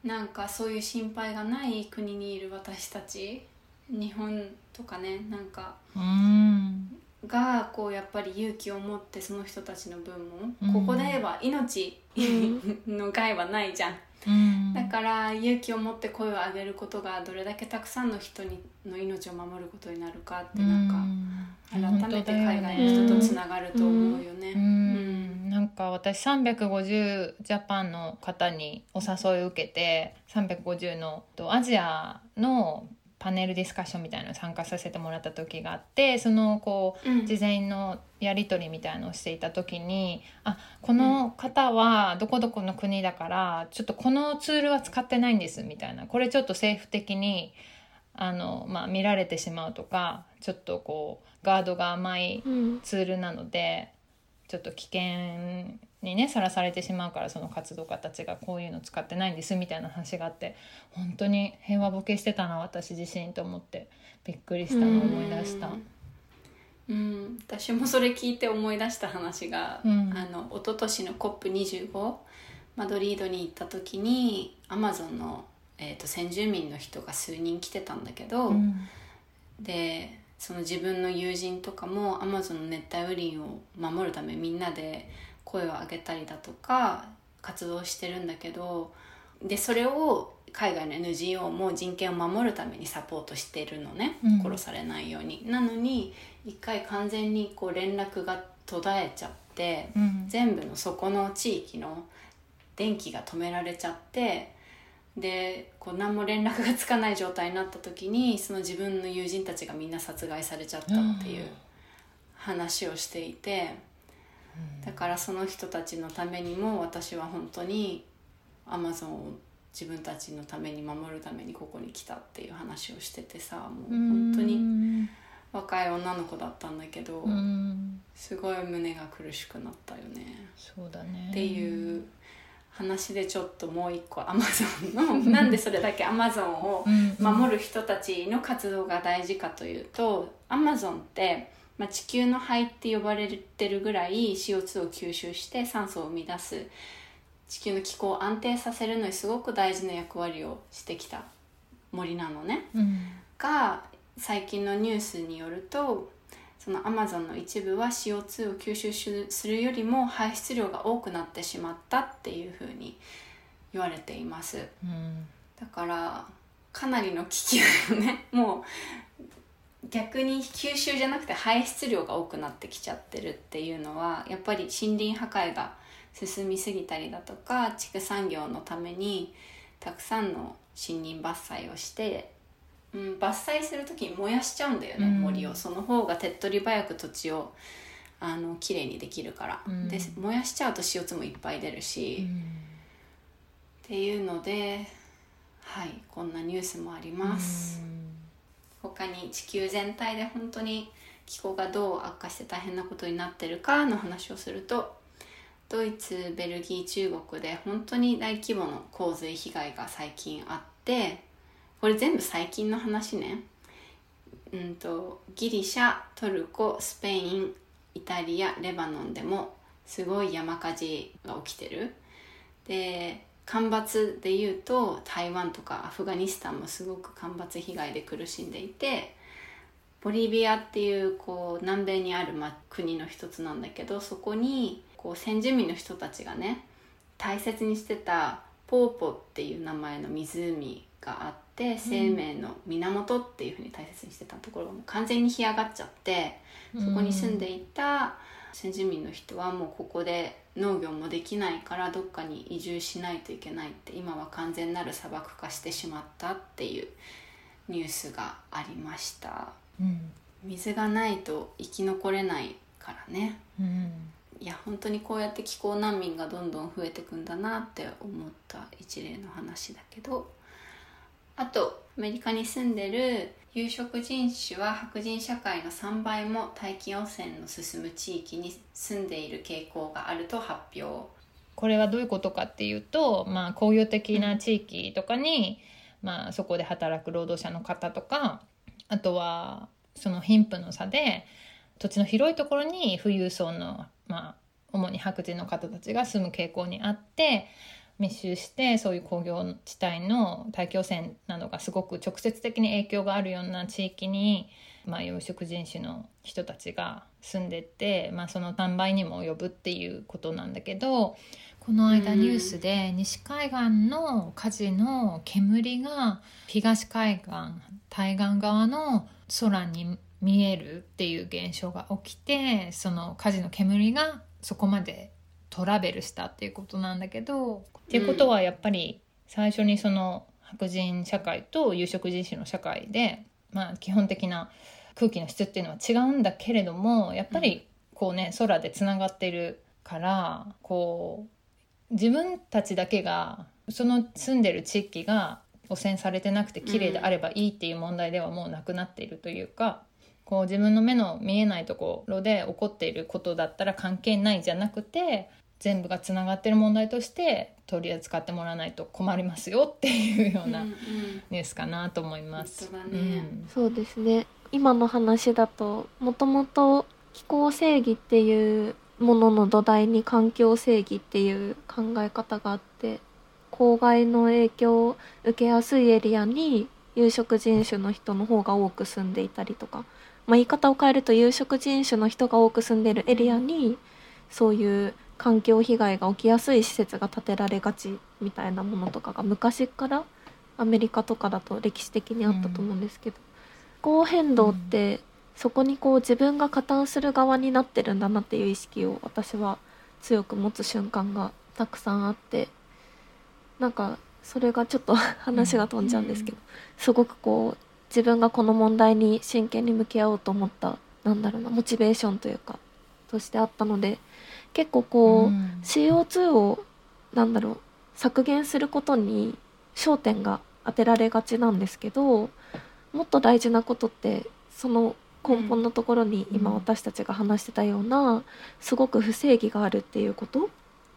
[SPEAKER 2] なんかそういう心配がない国にいる私たち日本とかねなんか
[SPEAKER 1] うん。
[SPEAKER 2] がこうやっぱり勇気を持ってその人たちの分も、
[SPEAKER 1] うん。
[SPEAKER 2] ここで言えば命 の害はないじゃん。
[SPEAKER 1] うん。
[SPEAKER 2] だから勇気を持って声を上げることがどれだけたくさんの人にの命を守ることになるかってなんか改めて海外の人とつながると思うよね。
[SPEAKER 1] う
[SPEAKER 2] うん。
[SPEAKER 1] んなんか私350ジャパンの方にお誘いを受けて350のとアジアのパネルディスカッションみたいなのに参加させてもらった時があってそのこう
[SPEAKER 2] うん。
[SPEAKER 1] 事前のやり取りみたいのをしていた時にあこの方はどこどこの国だからちょっとこのツールは使ってないんですみたいなこれちょっと政府的にあの、まあ、見られてしまうとかちょっとこうガードが甘い
[SPEAKER 3] うん。
[SPEAKER 1] ツールなのでちょっと危険にねさらされてしまうからその活動家たちがこういうの使ってないんですみたいな話があって本当に平和ボケしてたな私自身と思ってびっくりしたのを思い出した。
[SPEAKER 2] うん、私もそれ聞いて思い出した話が、
[SPEAKER 1] うん。
[SPEAKER 2] あの一昨年の COP25 マドリードに行った時にアマゾンの、えー、と先住民の人が数人来てたんだけど、
[SPEAKER 1] うん。
[SPEAKER 2] でその自分の友人とかもアマゾンの熱帯雨林を守るためみんなで声を上げたりだとか活動してるんだけどでそれを海外の NGO も人権を守るためにサポートしてるのね、
[SPEAKER 1] うん。
[SPEAKER 2] 殺されないように。なのに一回完全にこう連絡が途絶えちゃって
[SPEAKER 1] うん。
[SPEAKER 2] 全部のそこの地域の電気が止められちゃってでこう何も連絡がつかない状態になった時にその自分の友人たちがみんな殺害されちゃったっていう話をしていてだからその人たちのためにも私は本当にアマゾンを自分たちのために守るためにここに来たっていう話をしててさもう本当に若い女の子だったんだけど
[SPEAKER 1] うん
[SPEAKER 2] すごい胸が苦しくなったよね。
[SPEAKER 1] そうだね。
[SPEAKER 2] っていう話でちょっともう一個アマゾンの なんでそれだけアマゾンを守る人たちの活動が大事かというとアマゾンって、まあ、地球の肺って呼ばれてるぐらい CO2 を吸収して酸素を生み出す。地球の気候を安定させるのにすごく大事な役割をしてきた森なのね。
[SPEAKER 1] うん。
[SPEAKER 2] が最近のニュースによるとそのアマゾンの一部は CO2 を吸収するよりも排出量が多くなってしまったっていうふうに言われています、
[SPEAKER 1] うん。
[SPEAKER 2] だからかなりの危機だよね。もう逆に吸収じゃなくて排出量が多くなってきちゃってるっていうのはやっぱり森林破壊が進みすぎたりだとか畜産業のためにたくさんの森林伐採をして、うん、伐採する時に燃やしちゃうんだよね、
[SPEAKER 1] うん
[SPEAKER 2] 森を。その方が手っ取り早く土地をあのきれいにできるから、
[SPEAKER 1] うん。
[SPEAKER 2] で燃やしちゃうと CO2 もいっぱい出るし、っていうのではいこんなニュースもあります、他に地球全体で本当に気候がどう悪化して大変なことになってるかの話をするとドイツベルギー中国で本当に大規模の洪水被害が最近あってこれ全部最近の話ね。うんとギリシャトルコスペインイタリアレバノンでもすごい山火事が起きてる。で干ばつでいうと台湾とかアフガニスタンもすごく干ばつ被害で苦しんでいてボリビアっていうこう南米にある、ま、国の一つなんだけどそこにこう先住民の人たちがね大切にしてたポーポっていう名前の湖があって生命の源っていうふうに大切にしてたところがもう完全に干上がっちゃってそこに住んでいた先住民の人はもうここで農業もできないからどっかに移住しないといけないって今は完全なる砂漠化してしまったっていうニュースがありました。
[SPEAKER 1] うん。
[SPEAKER 2] 水がないと生き残れないからね。
[SPEAKER 1] うん。
[SPEAKER 2] いや本当にこうやって気候難民がどんどん増えてくんだなって思った一例の話だけど。あとアメリカに住んでる有色人種は白人社会の3倍も大気汚染の進む地域に住んでいる傾向があると発表。
[SPEAKER 1] これはどういうことかっていうと、まあ、工業的な地域とかに、まあ、そこで働く労働者の方とかあとはその貧富の差で土地の広いところに富裕層の、まあ、主に白人の方たちが住む傾向にあって密集してそういう工業地帯の大気汚染などがすごく直接的に影響があるような地域に、まあ、有色人種の人たちが住んでて、まあ、その3倍にも及ぶっていうことなんだけどこの間ニュースで西海岸の火事の煙が東海岸対岸側の空に見えるっていう現象が起きてその火事の煙がそこまでトラベルしたっていうことなんだけど、っていうことはやっぱり最初にその白人社会と有色人種の社会で、まあ、基本的な空気の質っていうのは違うんだけれどもやっぱりこうね空でつながってるからこう自分たちだけがその住んでる地域が汚染されてなくて綺麗であればいいっていう問題ではもうなくなっているというか、こう自分の目の見えないところで起こっていることだったら関係ないじゃなくて全部がつながってる問題として取り扱ってもらわないと困りますよっていうようなニュースかなと思います。
[SPEAKER 2] 本当だね。
[SPEAKER 1] うん。
[SPEAKER 3] そうですね。今の話だともともと気候正義っていうものの土台に環境正義っていう考え方があって公害の影響を受けやすいエリアに有色人種の人の方が多く住んでいたりとか、まあ、言い方を変えると有色人種の人が多く住んでいるエリアにそういう環境被害が起きやすい施設が建てられがちみたいなものとかが昔からアメリカとかだと歴史的にあったと思うんですけど、気候変動ってそこにこう自分が加担する側になってるんだなっていう意識を私は強く持つ瞬間がたくさんあってなんかそれがちょっと 話が飛んじゃうんですけど、すごくこう自分がこの問題に真剣に向き合おうと思ったなんだろうなモチベーションというかとしてあったので結構こう、
[SPEAKER 1] うん。
[SPEAKER 3] CO2 をなんだろう削減することに焦点が当てられがちなんですけどもっと大事なことってその根本のところに今
[SPEAKER 1] うん。
[SPEAKER 3] 私たちが話してたようなすごく不正義があるっていうこと。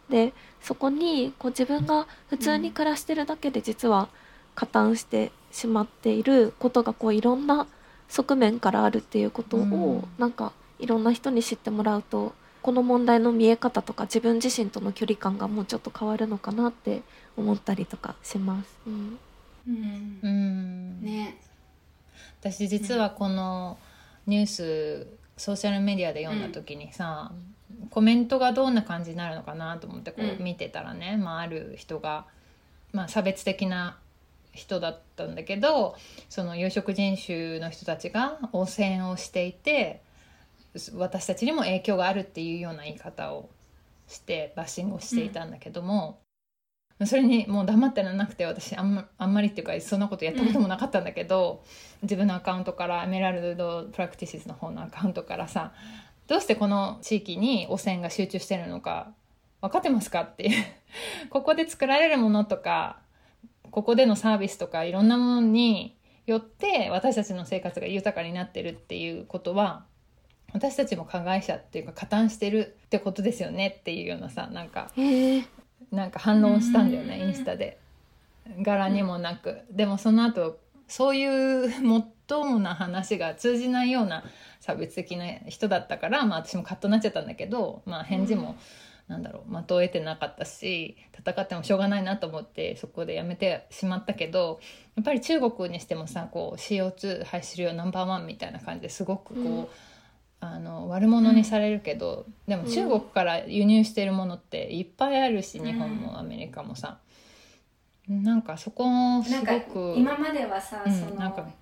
[SPEAKER 3] でそこにこう自分が普通に暮らしてるだけで実は加担してしまっていることがこういろんな側面からあるっていうことを、
[SPEAKER 1] うん。
[SPEAKER 3] なんかいろんな人に知ってもらうとこの問題の見え方とか自分自身との距離感がもうちょっと変わるのかなって思ったりとかします。うん。
[SPEAKER 2] うん。
[SPEAKER 1] うん。
[SPEAKER 2] ね。
[SPEAKER 1] 私実はこのニュースソーシャルメディアで読んだ時にさ、コメントがどんな感じになるのかなと思ってこ
[SPEAKER 2] う
[SPEAKER 1] うん。見てたらね、まあ、ある人が、まあ、差別的な人だったんだけどその有色人種の人たちが汚染をしていて私たちにも影響があるっていうような言い方をしてバッシングをしていたんだけども、それにもう黙ってらなくて私あんまあんまりっていうかそんなことやったこともなかったんだけど、自分のアカウントからエメラルド・プラクティシスの方のアカウントからさどうしてこの地域に汚染が集中してるのか分かってますかっていう。ここで作られるものとかここでのサービスとかいろんなものによって私たちの生活が豊かになってるっていうことは私たちも加害者っていうか加担してるってことですよねっていうようなさなんかなんか反論したんだよね
[SPEAKER 2] うん。
[SPEAKER 1] インスタで。柄にもなく、でもその後そういうもっともな話が通じないような差別的な人だったから、まあ、私もカッとなっちゃったんだけど、まあ、返事も、なんだろう的を得てなかったし戦ってもしょうがないなと思ってそこでやめてしまったけどやっぱり中国にしてもさこう CO2 排出量ナンバーワンみたいな感じですごくこう、
[SPEAKER 3] うん。
[SPEAKER 1] あの悪者にされるけど、でも中国から輸入してるものっていっぱいあるし、
[SPEAKER 2] うん。
[SPEAKER 1] 日本もアメリカもさ。なんかそこもす
[SPEAKER 2] なんか
[SPEAKER 1] ごく
[SPEAKER 2] 今まではさ、
[SPEAKER 1] うん
[SPEAKER 2] その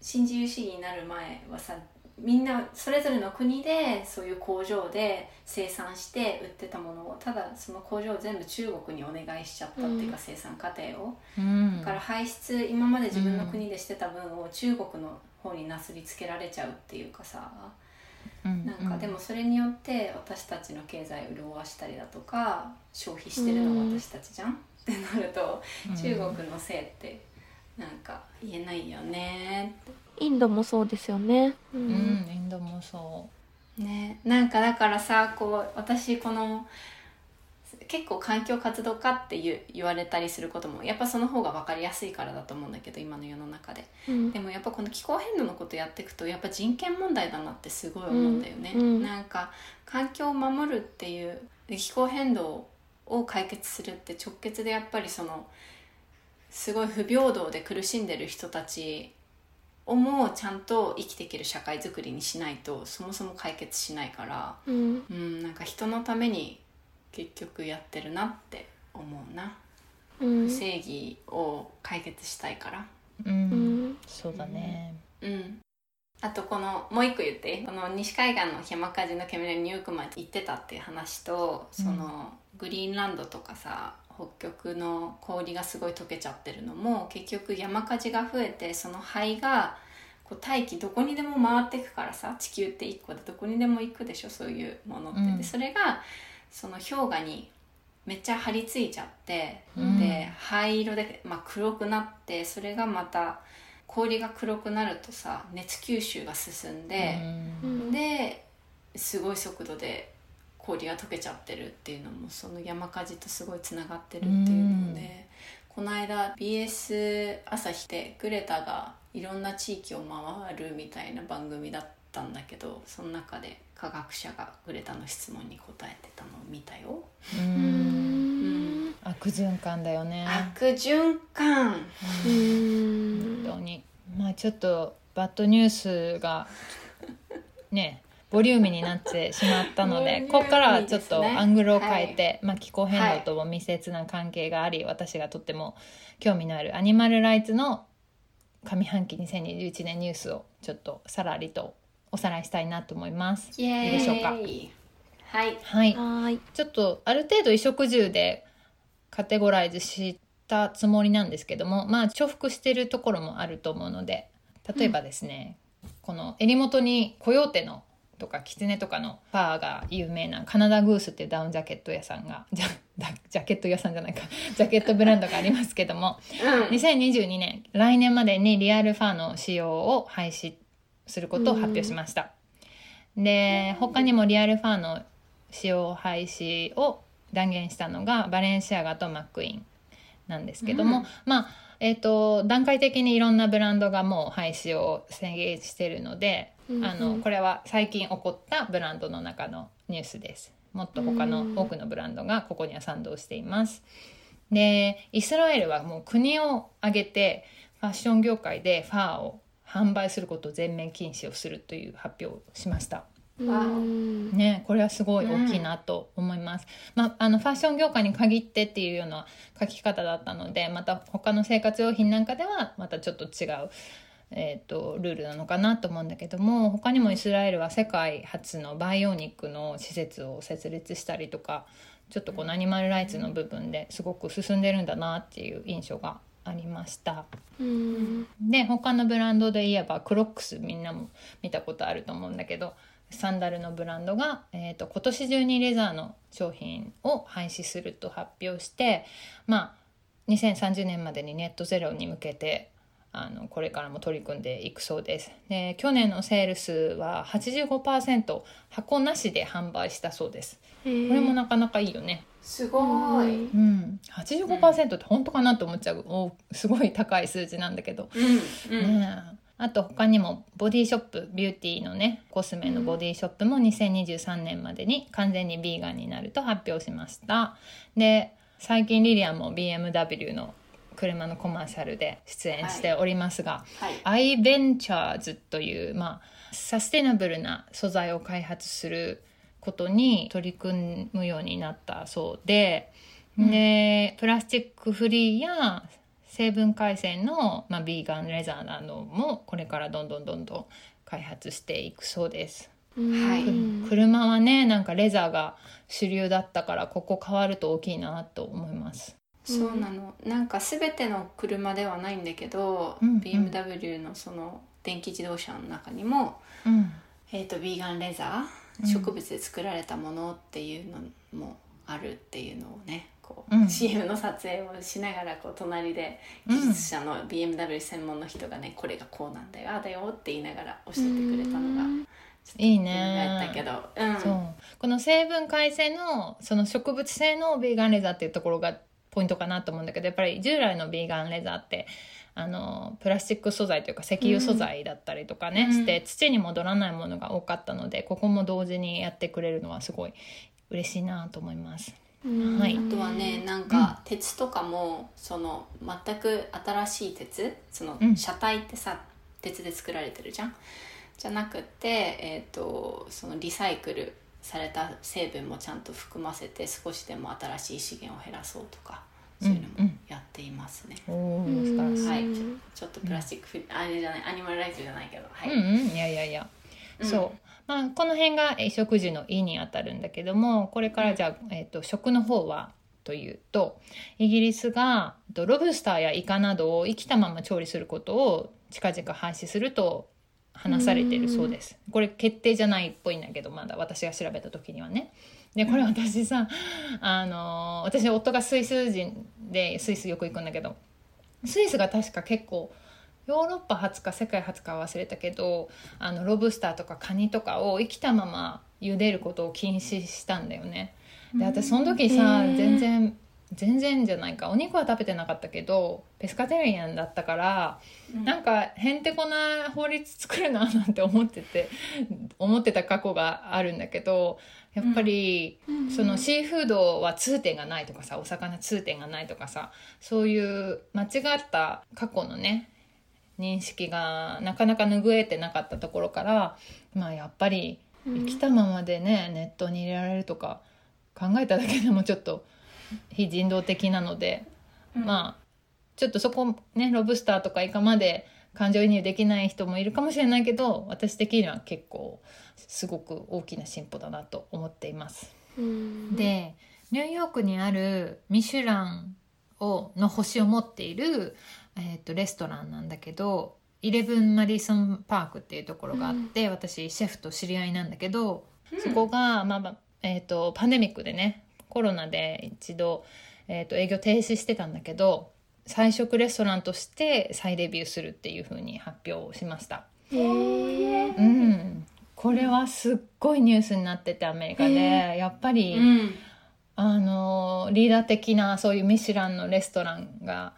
[SPEAKER 2] 新自由主義になる前はさみんなそれぞれの国でそういう工場で生産して売ってたものをただその工場を全部中国にお願いしちゃったっていうか、
[SPEAKER 3] うん
[SPEAKER 2] 生産過程を。
[SPEAKER 1] うん。
[SPEAKER 2] だから排出今まで自分の国でしてた分を中国の方になすりつけられちゃうっていうかさ。
[SPEAKER 1] うん
[SPEAKER 2] なんかでもそれによって私たちの経済を潤わしたりだとか消費してるのは私たちじゃん、ってなると
[SPEAKER 1] うん。
[SPEAKER 2] 中国のせいってなんか言えないよねって
[SPEAKER 3] インドもそうですよね。う
[SPEAKER 1] うんんインドもそ
[SPEAKER 2] ね。なんかだからさこう私この結構環境活動家って言う言われたりすることもやっぱその方が分かりやすいからだと思うんだけど今の世の中で。
[SPEAKER 3] うん。
[SPEAKER 2] でもやっぱこの気候変動のことやっていくとやっぱ人権問題だなってすごい思うんだよね、
[SPEAKER 3] うんうん。
[SPEAKER 2] なんか環境を守るっていうで気候変動を解決するって直結でやっぱりそのすごい不平等で苦しんでる人たちをもちゃんと生きていける社会づくりにしないとそもそも解決しないから
[SPEAKER 3] うん。
[SPEAKER 2] うんなんか人のために結局やってるなって思うな、
[SPEAKER 3] うん。
[SPEAKER 2] 正義を解決したいから。
[SPEAKER 1] ううん、
[SPEAKER 3] うん。
[SPEAKER 1] そうだね。
[SPEAKER 2] うん。あとこのもう一個言って。この西海岸の山火事の煙がニューヨークまで行ってたっていう話とその、グリーンランドとかさ北極の氷がすごい溶けちゃってるのも結局山火事が増えてその灰がこう大気どこにでも回っていくからさ地球って一個でどこにでも行くでしょそういうものって、
[SPEAKER 1] うん。
[SPEAKER 2] でそれがその氷河にめっちゃ張り付いちゃって、
[SPEAKER 1] うん。
[SPEAKER 2] で灰色で、まあ、黒くなってそれがまた氷が黒くなるとさ熱吸収が進んで、
[SPEAKER 3] うん。
[SPEAKER 2] ですごい速度で氷が溶けちゃってるっていうのもその山火事とすごいつながってるっていうので、この間 BS 朝日でグレタがいろんな地域を回るみたいな番組だったんだけどその中で科学者がグレタの質問に答えてたのを見たよ。
[SPEAKER 1] う
[SPEAKER 3] うんん。
[SPEAKER 1] 悪循環だよね。
[SPEAKER 2] 悪循環。
[SPEAKER 3] うん。
[SPEAKER 1] 本当に。まあちょっとバッドニュースがねボリューミーになってしまったのでここからはちょっとアングルを変えて、まあ、気候変動とも密接な関係があり、私がとっても興味のあるアニマルライツの上半期2021年ニュースをちょっとさらりとおさらいしたいなと思います。いいでしょうか？
[SPEAKER 2] はい。
[SPEAKER 1] はい、
[SPEAKER 3] はーい。
[SPEAKER 1] ちょっとある程度衣食住でカテゴライズしたつもりなんですけどもまあ重複してるところもあると思うので例えばですね、この襟元にコヨーテのとかキツネとかのファーが有名なカナダグースっていうダウンジャケット屋さんがジャジャケット屋さんじゃないか。ジャケットブランドがありますけども
[SPEAKER 2] うん。
[SPEAKER 1] 2022年来年までにリアルファーの使用を廃止することを発表しました、で他にもリアルファーの使用廃止を断言したのがバレンシアガとマックイーンなんですけども、
[SPEAKER 2] うん。
[SPEAKER 1] まあえー、と段階的にいろんなブランドがもう廃止を宣言しているので、
[SPEAKER 3] うん
[SPEAKER 1] あのこれは最近起こったブランドの中のニュースです。もっと他の多くのブランドがここには賛同しています。でイスラエルはもう国を挙げてファッション業界でファーを販売することを全面禁止をするという発表をしました。
[SPEAKER 3] うん
[SPEAKER 1] ね、これはすごい大きいなと思います、まあ、あのファッション業界に限ってっていうような書き方だったのでまた他の生活用品なんかではまたちょっと違う、えー、とルールなのかなと思うんだけども他にもイスラエルは世界初の培養肉の施設を設立したりとかちょっとこのアニマルライツの部分ですごく進んでるんだなっていう印象がありました。
[SPEAKER 3] うん
[SPEAKER 1] で他のブランドで言えばクロックスみんなも見たことあると思うんだけどサンダルのブランドが、えー、と今年中にレザーの商品を廃止すると発表してまあ2030年までにネットゼロに向けてあのこれからも取り組んでいくそうです。で去年のセールスは85%箱なしで販売したそうです。
[SPEAKER 3] これ
[SPEAKER 1] もなかなかいいよね。
[SPEAKER 2] すごい、
[SPEAKER 1] うん。85%って本当かなと思っちゃう。おすごい高い数字なんだけど。
[SPEAKER 2] うんうん。
[SPEAKER 1] ねえ。あと他にもボディショップビューティーのねコスメのボディショップも2023年までに完全にビーガンになると発表しました。で最近リリアンも BMW の車のコマーシャルで出演しておりますが、
[SPEAKER 2] はい
[SPEAKER 1] アイベンチャーズという、まあ、サステナブルな素材を開発することに取り組むようになったそうで、でプラスチックフリーや成分改善の、まあ、ビーガンレザーなどもこれからどんどんどんどん開発していくそうです。
[SPEAKER 2] はい
[SPEAKER 3] うん
[SPEAKER 1] 車はねなんかレザーが主流だったからここ変わると大きいなと思います。
[SPEAKER 2] そうなの。なんか全ての車ではないんだけど、
[SPEAKER 1] うんうん。
[SPEAKER 2] BMW のその電気自動車の中にも、
[SPEAKER 1] うん。
[SPEAKER 2] えー、とビーガンレザ
[SPEAKER 1] うん。
[SPEAKER 2] ー植物で作られたものっていうのもあるっていうのをねこう、
[SPEAKER 1] うん。
[SPEAKER 2] CM の撮影をしながらこう隣で
[SPEAKER 1] うん。
[SPEAKER 2] 技術者の BMW 専門の人がねこれがこうなんだよああだよって言いながら教えてくれたのが
[SPEAKER 1] いいね。
[SPEAKER 2] やったけど、うん、
[SPEAKER 1] そう。この成分改正のその植物性のビーガンレザーっていうところがポイントかなと思うんだけどやっぱり従来のビーガンレザーってあのプラスチック素材というか石油素材だったりとかね、
[SPEAKER 2] うん。
[SPEAKER 1] して土に戻らないものが多かったのでここも同時にやってくれるのはすごい嬉しいなと思います。
[SPEAKER 3] うん。
[SPEAKER 1] はい。
[SPEAKER 2] あとはねなんか鉄とかもその全く新しい鉄その
[SPEAKER 1] うん。
[SPEAKER 2] 車体ってさ鉄で作られてるじゃん？じゃなくて、えー、とそのリサイクルされた成分もちゃんと含ませて少しでも新しい資源を減らそうとかそういうのも
[SPEAKER 1] うんうん
[SPEAKER 2] やっていますね、
[SPEAKER 1] おお素晴らしい。
[SPEAKER 2] はい。ちょっとプラスチックフリー、あれじゃないアニマルライフじゃないけどはい、
[SPEAKER 1] うんうんいやいやいや、
[SPEAKER 2] うん。
[SPEAKER 1] そう、まあ、この辺が衣食住の「い」にあたるんだけどもこれからじゃあ、えー、と食の方はというとイギリスがえっとロブスターやイカなどを生きたまま調理することを近々廃止すると話されているそうです。これ決定じゃないっぽいんだけどまだ私が調べた時にはね。でこれ私さ、あの私夫がスイス人でスイスよく行くんだけどスイスが確か結構ヨーロッパ初か世界初かは忘れたけどあのロブスターとかカニとかを生きたまま茹でることを禁止したんだよね。で私その時さ全然全然じゃないか。お肉は食べてなかったけどペスカテリアンだったから
[SPEAKER 2] うん。
[SPEAKER 1] なんかへんてこな法律作るななんて思ってて思ってた過去があるんだけどやっぱり、そのシーフードは痛点がないとかさお魚痛点がないとかさそういう間違った過去のね認識がなかなか拭えてなかったところからまあやっぱり生きたままでねネットに入れられるとか考えただけでもちょっと非人道的なので、まあちょっとそこねロブスターとかイカまで感情移入できない人もいるかもしれないけど私的には結構すごく大きな進歩だなと思っています。
[SPEAKER 3] うん。
[SPEAKER 1] でニューヨークにあるミシュランをの星を持っている、えー、とレストランなんだけどイレブン・マディソン・パークっていうところがあって、私シェフと知り合いなんだけど、そこが、まあまあえー、とパンデミックでねコロナで一度、えー、と営業停止してたんだけど菜食レストランとして再デビューするっていうふうに発表しました。
[SPEAKER 3] へー。
[SPEAKER 1] うん、これはすっごいニュースになっててアメリカで。やっぱり、
[SPEAKER 2] うん。
[SPEAKER 1] あのリーダー的なそういうミシュランのレストランが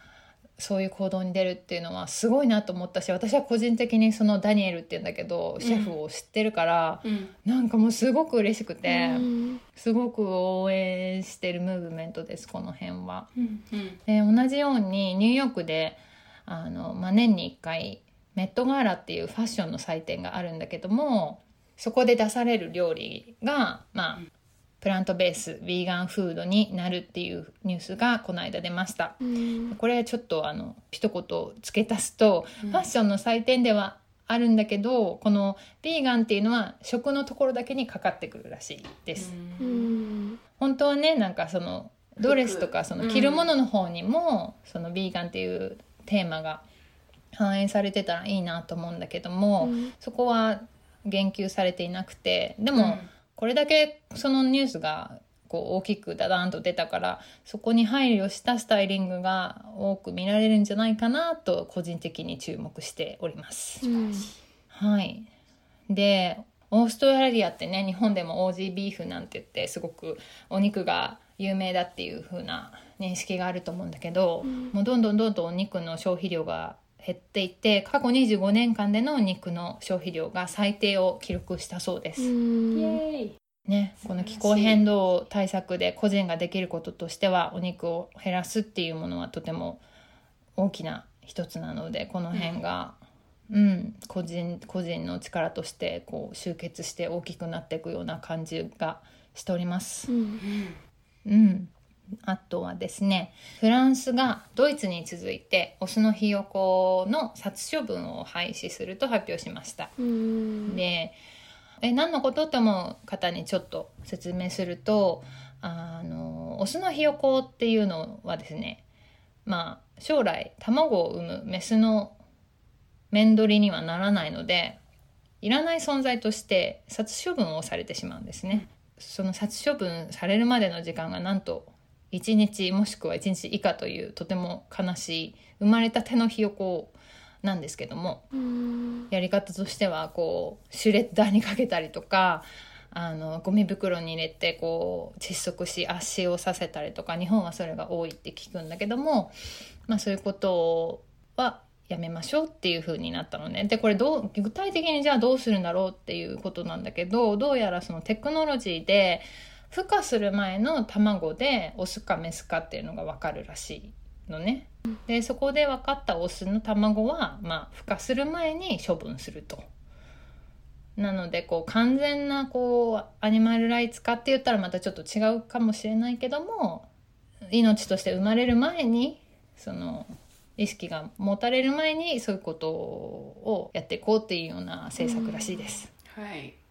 [SPEAKER 1] そういう行動に出るっていうのはすごいなと思ったし私は個人的にそのダニエルっていうんだけどシェフを知ってるから、
[SPEAKER 2] うん。
[SPEAKER 1] なんかもうすごく嬉しくて、
[SPEAKER 3] うん。
[SPEAKER 1] すごく応援してるムーブメントですこの辺は。
[SPEAKER 2] うんうん。
[SPEAKER 1] で同じようにニューヨークであの、まあ、年に1回メットガーラっていうファッションの祭典があるんだけどもそこで出される料理がまあプラントベースヴィーガンフードになるっていうニュースがこの間出ました。
[SPEAKER 3] うん。
[SPEAKER 1] これちょっとあの一言付け足すと、ファッションの祭典ではあるんだけどこのヴィーガンっていうのは食のところだけにかかってくるらしいです、
[SPEAKER 3] う
[SPEAKER 2] うん。
[SPEAKER 3] ん
[SPEAKER 1] 本当はねなんかそのドレスとかその着るものの方にも、そのヴィーガンっていうテーマが反映されてたらいいなと思うんだけども、
[SPEAKER 3] うん。
[SPEAKER 1] そこは言及されていなくてでも、これだけそのニュースがこう大きくダダンと出たからそこに配慮したスタイリングが多く見られるんじゃないかなと個人的に注目しております。
[SPEAKER 3] うん。
[SPEAKER 1] はい、でオーストラリアってね日本でもオージービーフなんて言ってすごくお肉が有名だっていう風な認識があると思うんだけど、
[SPEAKER 3] うん。
[SPEAKER 1] もうどんどんどんどんお肉の消費量が減っていて過去25年間での肉の消費量が最低を記録したそうです。ね、この気候変動対策で個人ができることとしてはお肉を減らすっていうものはとても大きな一つなのでこの辺が、うん個人個人の力としてこう集結して大きくなっていくような感じがしております
[SPEAKER 3] う。ん
[SPEAKER 2] うん
[SPEAKER 1] うん、あとはですねフランスがドイツに続いてオスのひよこの殺処分を廃止すると発表しました。
[SPEAKER 3] うん
[SPEAKER 1] でえ何のことって思う方にちょっと説明するとあのオスのひよこっていうのはですねまあ将来卵を産むメスの面取りにはならないのでいらない存在として殺処分をされてしまうんですね。その殺処分されるまでの時間がなんと1日もしくは1日以下というとても悲しい生まれたてのひよこなんですけども
[SPEAKER 3] うん。
[SPEAKER 1] やり方としてはこうシュレッダーにかけたりとかあのゴミ袋に入れてこう窒息し圧死をさせたりとか日本はそれが多いって聞くんだけども、まあ、そういうことはやめましょうっていう風になったのね。でこれどう具体的にじゃあどうするんだろうっていうことなんだけどどうやらそのテクノロジーで孵化する前の卵でオスかメスかっていうのが分かるらしいのね。でそこで分かったオスの卵は、まあ、孵化する前に処分すると。なのでこう完全なこうアニマルライツ化って言ったらまたちょっと違うかもしれないけども命として生まれる前にその意識が持たれる前にそういうことをやっていこうっていうような政策らしいです。
[SPEAKER 2] はい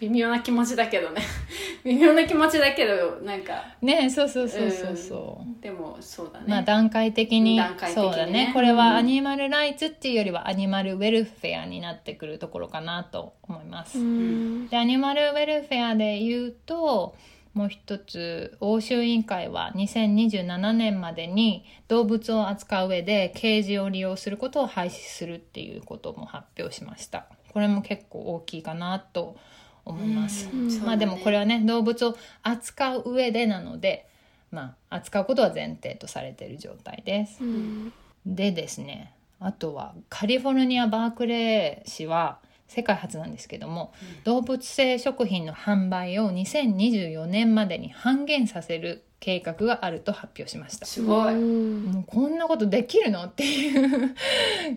[SPEAKER 2] 微妙な気持ちだけどね。微妙な気持ちだけどなんか。
[SPEAKER 1] ねそうそうそうそうそう。
[SPEAKER 2] でもそうだね、
[SPEAKER 1] まあ段階的に。
[SPEAKER 2] 段階的にね。
[SPEAKER 1] そうだね。これはアニマルライツっていうよりはアニマルウェルフェアになってくるところかなと思います。
[SPEAKER 3] うん。
[SPEAKER 1] でアニマルウェルフェアで言うともう一つ欧州委員会は2027年までに動物を扱う上でケージを利用することを廃止するっていうことも発表しました。これも結構大きいかなと思います、
[SPEAKER 3] うん。
[SPEAKER 2] そうだね。
[SPEAKER 1] まあでもこれはね動物を扱う上でなのでまあ扱うことは前提とされている状態です。
[SPEAKER 3] うん。
[SPEAKER 1] でですねあとはカリフォルニア・バークレー市は世界初なんですけども、動物性食品の販売を2024年までに半減させる計画があると発表しました。
[SPEAKER 2] すごい、
[SPEAKER 3] うん。
[SPEAKER 1] もうこんなことできるの？っていう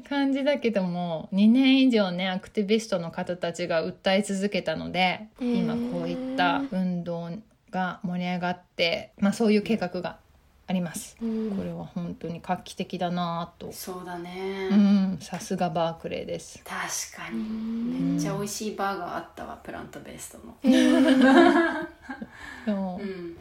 [SPEAKER 1] 感じだけども2年以上ねアクティビストの方たちが訴え続けたので今こういった運動が盛り上がって、まあ、そういう計画があります。
[SPEAKER 3] うん。
[SPEAKER 1] これは本当に画期的だなぁと。
[SPEAKER 2] そうだね、
[SPEAKER 1] うん、さすがバークレーです。
[SPEAKER 2] 確かに。
[SPEAKER 3] うん。
[SPEAKER 2] めっちゃ美味しいバーガーあったわプラントベーストの、
[SPEAKER 3] えー。
[SPEAKER 1] そう。
[SPEAKER 2] うん、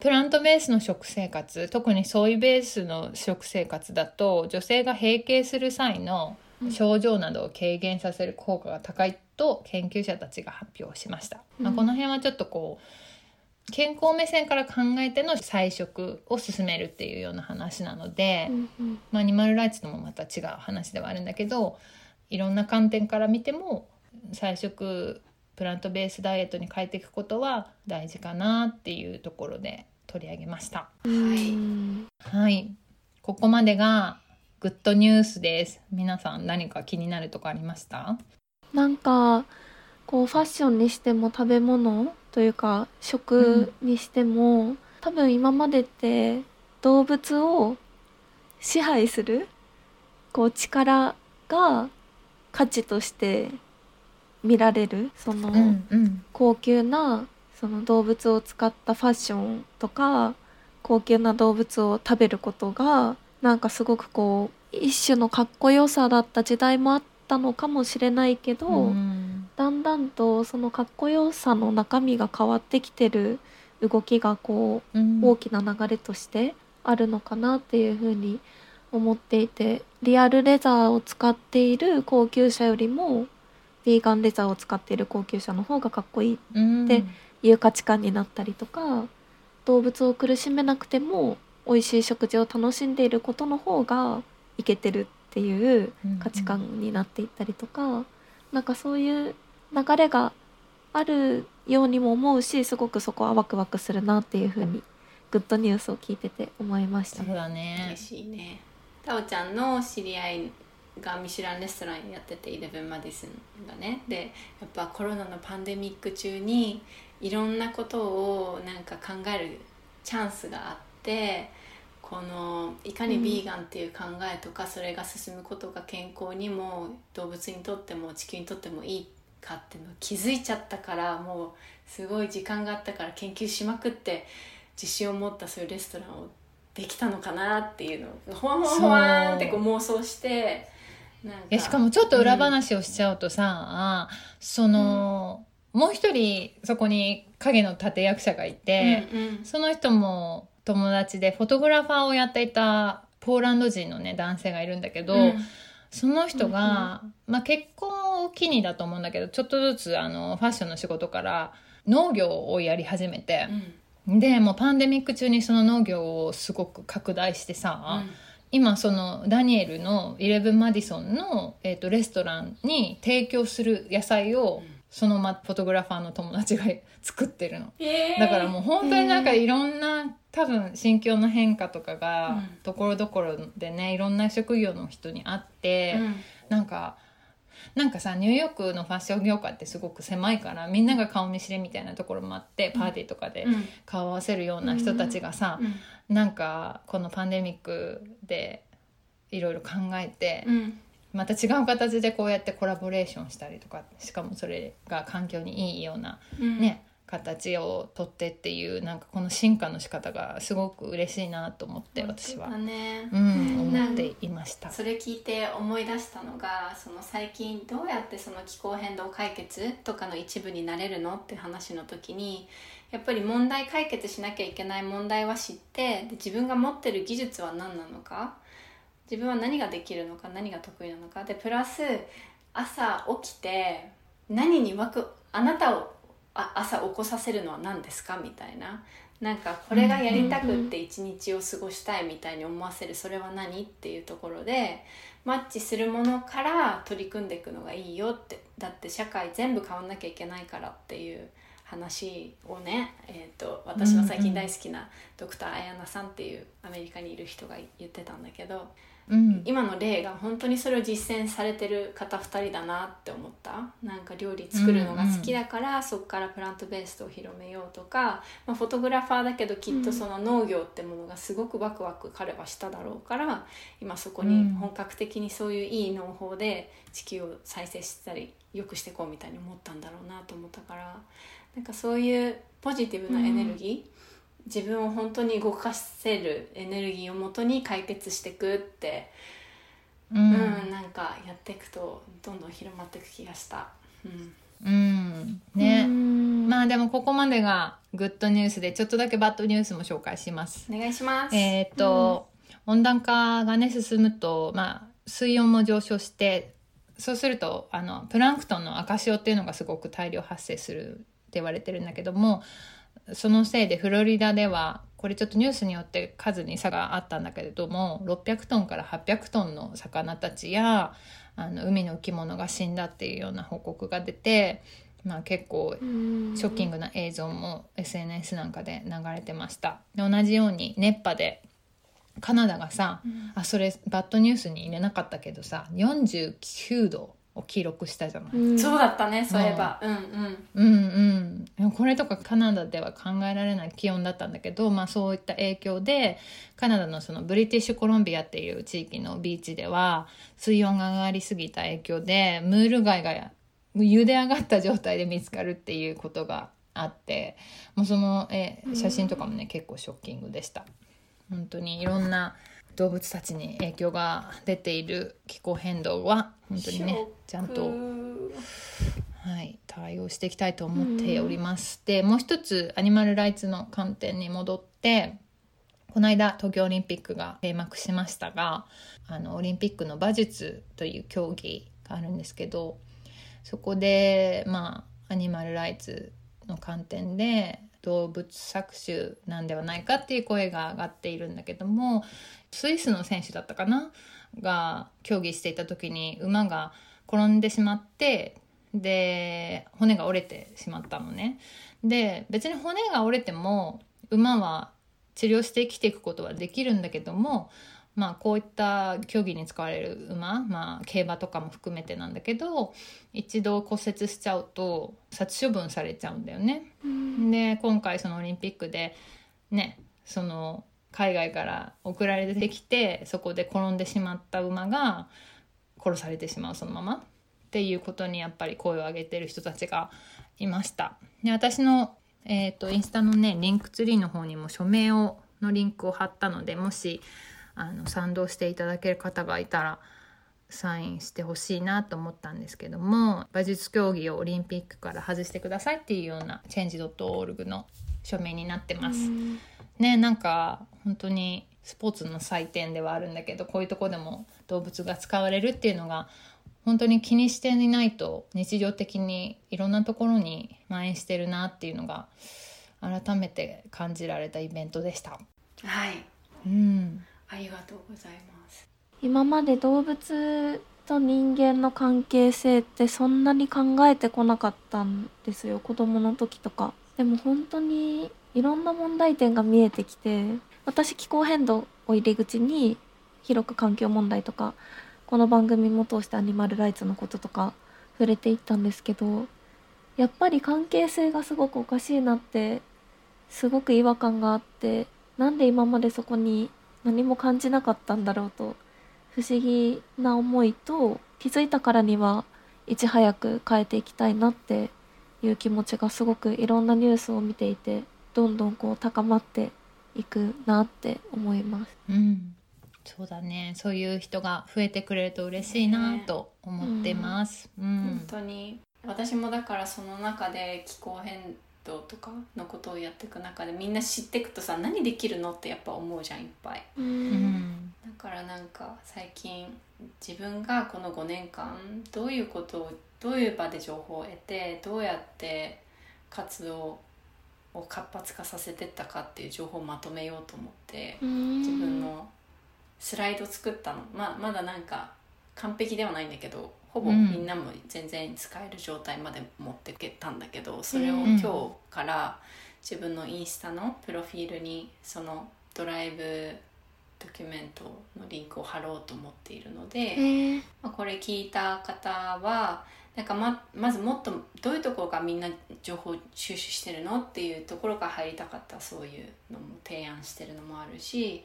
[SPEAKER 1] プラントベースの食生活、特にソイベースの食生活だと、女性が閉経する際の症状などを軽減させる効果が高いと研究者たちが発表しました。まあ、
[SPEAKER 3] うん
[SPEAKER 1] この辺はちょっとこう健康目線から考えての菜食を進めるっていうような話なので、
[SPEAKER 3] うんうん。
[SPEAKER 1] まあ、アニマルライツともまた違う話ではあるんだけどいろんな観点から見ても菜食プラントベースダイエットに変えていくことは大事かなっていうところで取り上げました。
[SPEAKER 3] うん
[SPEAKER 1] はい、ここまでがグッドニュースです。皆さん何か気になるとこありました？
[SPEAKER 3] なんかこうファッションにしても食べ物というか食にしても、多分今までって動物を支配するこう力が価値として見られるその、
[SPEAKER 1] うんうん。
[SPEAKER 3] 高級なその動物を使ったファッションとか高級な動物を食べることがなんかすごくこう一種のかっこよさだった時代もあったのかもしれないけど、
[SPEAKER 1] うん。
[SPEAKER 3] だんだんとそのかっこよさの中身が変わってきてる動きがこう
[SPEAKER 1] うん。
[SPEAKER 3] 大きな流れとしてあるのかなっていうふうに思っていてリアルレザーを使っている高級車よりもヴィーガンレザーを使っている高級車の方がかっこいい
[SPEAKER 1] うん。
[SPEAKER 3] でいう価値観になったりとか動物を苦しめなくても美味しい食事を楽しんでいることの方がいけてるっていう価値観になっていったりとか、なんかそういう流れがあるようにも思うしすごくそこはワクワクするなっていうふうにグッドニュースを聞いてて思いました。
[SPEAKER 1] そう。だね。
[SPEAKER 2] 嬉しいね。タオちゃんの知り合いがミシュランレストランやっててイレブン・マディスンがね。でやっぱコロナのパンデミック中にいろんなことをなんか考えるチャンスがあってこのいかにビーガンっていう考えとか、それが進むことが健康にも動物にとっても地球にとってもいいかっていうのを気づいちゃったからもうすごい時間があったから研究しまくって自信を持ったそういうレストランをできたのかなっていうのをほわほわほわーんってこう。妄想してなんか。
[SPEAKER 1] えしかもちょっと裏話をしちゃうとさ、その、もう一人そこに影の立役者がいて、
[SPEAKER 2] うんうん。
[SPEAKER 1] その人も友達でフォトグラファーをやっていたポーランド人のね男性がいるんだけど、
[SPEAKER 2] うん。
[SPEAKER 1] その人が、まあ、結婚を機にだと思うんだけどちょっとずつあのファッションの仕事から農業をやり始めて
[SPEAKER 2] う、ん。
[SPEAKER 1] でもうパンデミック中にその農業をすごく拡大してさ、今そのダニエルのイレブン・マディソンの、えー、とレストランに提供する野菜を、
[SPEAKER 2] うん
[SPEAKER 1] そのまフォトグラファーの友達が 作ってるの。
[SPEAKER 2] へー。
[SPEAKER 1] だからもう本当になんかいろんな多分心境の変化とかが
[SPEAKER 2] うん。
[SPEAKER 1] ところどころでねいろんな職業の人にあって、
[SPEAKER 2] うん。
[SPEAKER 1] なんかなんかさニューヨークのファッション業界ってすごく狭いからみんなが顔見知りみたいなところもあってパーティーとかで
[SPEAKER 2] うん。
[SPEAKER 1] 顔を合わせるような人たちがさ、
[SPEAKER 2] うん
[SPEAKER 1] なんかこのパンデミックでいろいろ考えて、
[SPEAKER 2] うん。
[SPEAKER 1] また違う形でこうやってコラボレーションしたりとかしかもそれが環境にいいような
[SPEAKER 2] うん。
[SPEAKER 1] ね、形をとってっていうなんかこの進化の仕方がすごく嬉しいなと思って私は。うん、
[SPEAKER 2] なん
[SPEAKER 1] 思っていました。
[SPEAKER 2] それ聞いて思い出したのがその最近どうやってその気候変動解決とかの一部になれるのって話の時にやっぱり問題解決しなきゃいけない問題は知って自分が持ってる技術は何なのか？自分は何ができるのか？何が得意なのか？でプラス朝起きて何にワクあなたをあ朝起こさせるのは何ですか？みたいな。なんかこれがやりたくって一日を過ごしたいみたいに思わせる。それは何？っていうところでマッチするものから取り組んでいくのがいいよって。だって社会全部変わんなきゃいけないからっていう話をね、えー、と私の最近大好きなドクター綾菜さんっていうアメリカにいる人が言ってたんだけど
[SPEAKER 1] うん、
[SPEAKER 2] 今の例が本当にそれを実践されてる方2人だなって思った。なんか料理作るのが好きだから、そこからプラントベーストを広めようとか、まあ、フォトグラファーだけどきっとその農業ってものがすごくワクワク彼はしただろうから今そこに本格的にそういういい農法で地球を再生したり良くしていこうみたいに思ったんだろうなと思ったからなんかそういうポジティブなエネルギー、自分を本当に動かせるエネルギーをもとに解決していくって、
[SPEAKER 1] う
[SPEAKER 2] うん
[SPEAKER 1] ん
[SPEAKER 2] なんかやっていくとどんどん広まっていく気がした。うん。
[SPEAKER 1] うん。ね、
[SPEAKER 3] うん。
[SPEAKER 1] まあでもここまでがグッドニュースでちょっとだけバッドニュースも紹介します。
[SPEAKER 2] お願いします。
[SPEAKER 1] えーっと、温暖化がね進むと、まあ、水温も上昇してそうするとあのプランクトンの赤潮っていうのがすごく大量発生する言われてるんだけどもそのせいでフロリダではこれちょっとニュースによって数に差があったんだけれども600トンから800トンの魚たちやあの海の生き物が死んだっていうような報告が出て、まあ、結構
[SPEAKER 3] うん。
[SPEAKER 1] ショッキングな映像も SNS なんかで流れてました。で同じように熱波でカナダがさ、あそれバッドニュースに入れなかったけどさ49度を記録したじゃない。
[SPEAKER 3] うん。
[SPEAKER 2] そうだったねそういえば。うんうん。
[SPEAKER 1] うんうん。これとかカナダでは考えられない気温だったんだけど、まあ、そういった影響でカナダのそのブリティッシュコロンビアっていう地域のビーチでは水温が上がりすぎた影響でムール貝が茹で上がった状態で見つかるっていうことがあってもうそのえ写真とかもね、結構ショッキングでした。本当にいろんな動物たちに影響が出ている気候変動は本当にねちゃんとはい、対応していきたいと思っております。でもう一つアニマルライツの観点に戻ってこの間東京オリンピックが閉幕しましたがあのオリンピックの馬術という競技があるんですけどそこでまあアニマルライツの観点で動物搾取なんではないかっていう声が上がっているんだけどもスイスの選手だったかな？が競技していた時に馬が転んでしまってで骨が折れてしまったのね。で別に骨が折れても馬は治療して生きていくことはできるんだけどもまあこういった競技に使われる馬、まあ、競馬とかも含めてなんだけど一度骨折しちゃうと殺処分されちゃうんだよね。
[SPEAKER 3] うん
[SPEAKER 1] で今回そのオリンピックでねその海外から送られてきてそこで転んでしまった馬が殺されてしまうそのままっていうことにやっぱり声を上げてる人たちがいました。で私の、えー、とインスタのねリンクツリーの方にも署名をのリンクを貼ったのでもしあの賛同していただける方がいたらサインしてほしいなと思ったんですけども馬術競技をオリンピックから外してくださいっていうような change.org の署名になってます。ねなんか本当にスポーツの祭典ではあるんだけどこういうとこでも動物が使われるっていうのが本当に気にしていないと日常的にいろんなところに蔓延してるなっていうのが改めて感じられたイベントでした。
[SPEAKER 2] はい
[SPEAKER 1] うん、
[SPEAKER 2] ありがとうございます。
[SPEAKER 3] 今まで動物と人間の関係性ってそんなに考えてこなかったんですよ。子供の時とか。でも本当にいろんな問題点が見えてきて私気候変動を入り口に広く環境問題とかこの番組も通してアニマルライツのこととか触れていったんですけどやっぱり関係性がすごくおかしいなってすごく違和感があってなんで今までそこに何も感じなかったんだろうと不思議な思いと気づいたからにはいち早く変えていきたいなっていう気持ちがすごくいろんなニュースを見ていてどんどんこう高まっていくなって思います。
[SPEAKER 1] うん、そうだねそういう人が増えてくれると嬉しいなと思ってます。うん
[SPEAKER 2] 本当に私もだからその中で気候変動とかのことをやっていく中でみんな知っていくとさ何できるのってやっぱ思うじゃんいっぱい。
[SPEAKER 3] う
[SPEAKER 1] うん
[SPEAKER 2] だからなんか最近自分がこの5年間どういうことをどういう場で情報を得てどうやって活動を活発化させてったかっていう情報をまとめようと思って自分のスライド作ったの、まあ、まだなんか完璧ではないんだけどほぼ
[SPEAKER 1] うん。
[SPEAKER 2] みんなも全然使える状態まで持ってけたんだけどそれを
[SPEAKER 3] うん
[SPEAKER 2] 今日から自分のインスタのプロフィールにそのドライブドキュメントのリンクを貼ろうと思っているので、
[SPEAKER 3] えー。
[SPEAKER 2] まあ、これ聞いた方はなんかままずもっとどういうところがみんな情報収集してるのっていうところから入りたかったそういうのも提案してるのもあるし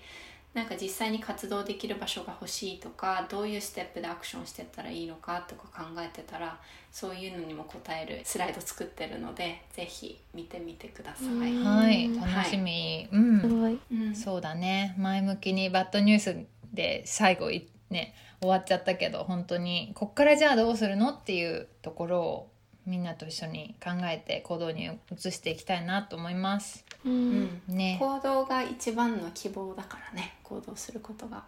[SPEAKER 2] なんか実際に活動できる場所が欲しいとかどういうステップでアクションしてったらいいのかとか考えてたらそういうのにも答えるスライド作ってるのでぜひ見てみてください。
[SPEAKER 3] うん。
[SPEAKER 1] はい
[SPEAKER 3] うん
[SPEAKER 1] 楽しみ、うん。
[SPEAKER 3] すごい。
[SPEAKER 2] うん。
[SPEAKER 1] そうだね。前向きにバッドニュースで最後いね終わっちゃったけど本当にこっからじゃあどうするのっていうところをみんなと一緒に考えて行動に移していきたいなと思います。
[SPEAKER 3] う
[SPEAKER 2] うん。
[SPEAKER 3] ん。
[SPEAKER 1] ね。
[SPEAKER 2] 行動が一番の希望だからね。行動することが。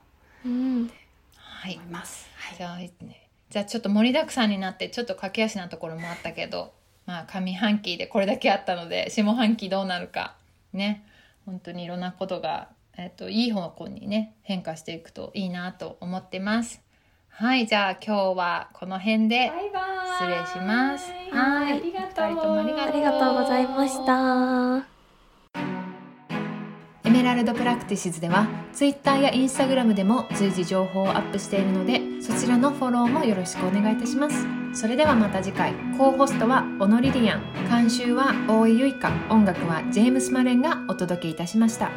[SPEAKER 3] うん。
[SPEAKER 1] はい。
[SPEAKER 2] 思います。はい。
[SPEAKER 1] じゃあね。じゃあちょっと盛りだくさんになってちょっと駆け足なところもあったけどまあ上半期でこれだけあったので下半期どうなるか。ね。本当にいろんなことが、えっと、いい方向にね変化していくといいなと思ってますはいじゃあ今日はこの辺で失礼します。
[SPEAKER 2] はい。
[SPEAKER 1] はい
[SPEAKER 2] ありがとう。
[SPEAKER 1] 二人ともありがとう
[SPEAKER 3] ありがとうございました。
[SPEAKER 1] Emerald Practices では Twitter や Instagram でも随時情報をアップしているのでそそちらのフォローもよろしくお願いいたします。それではまた次回。 co-host は小野リリアン。監修は大井ゆいか音楽はジェームス・マレンがお届けいたしました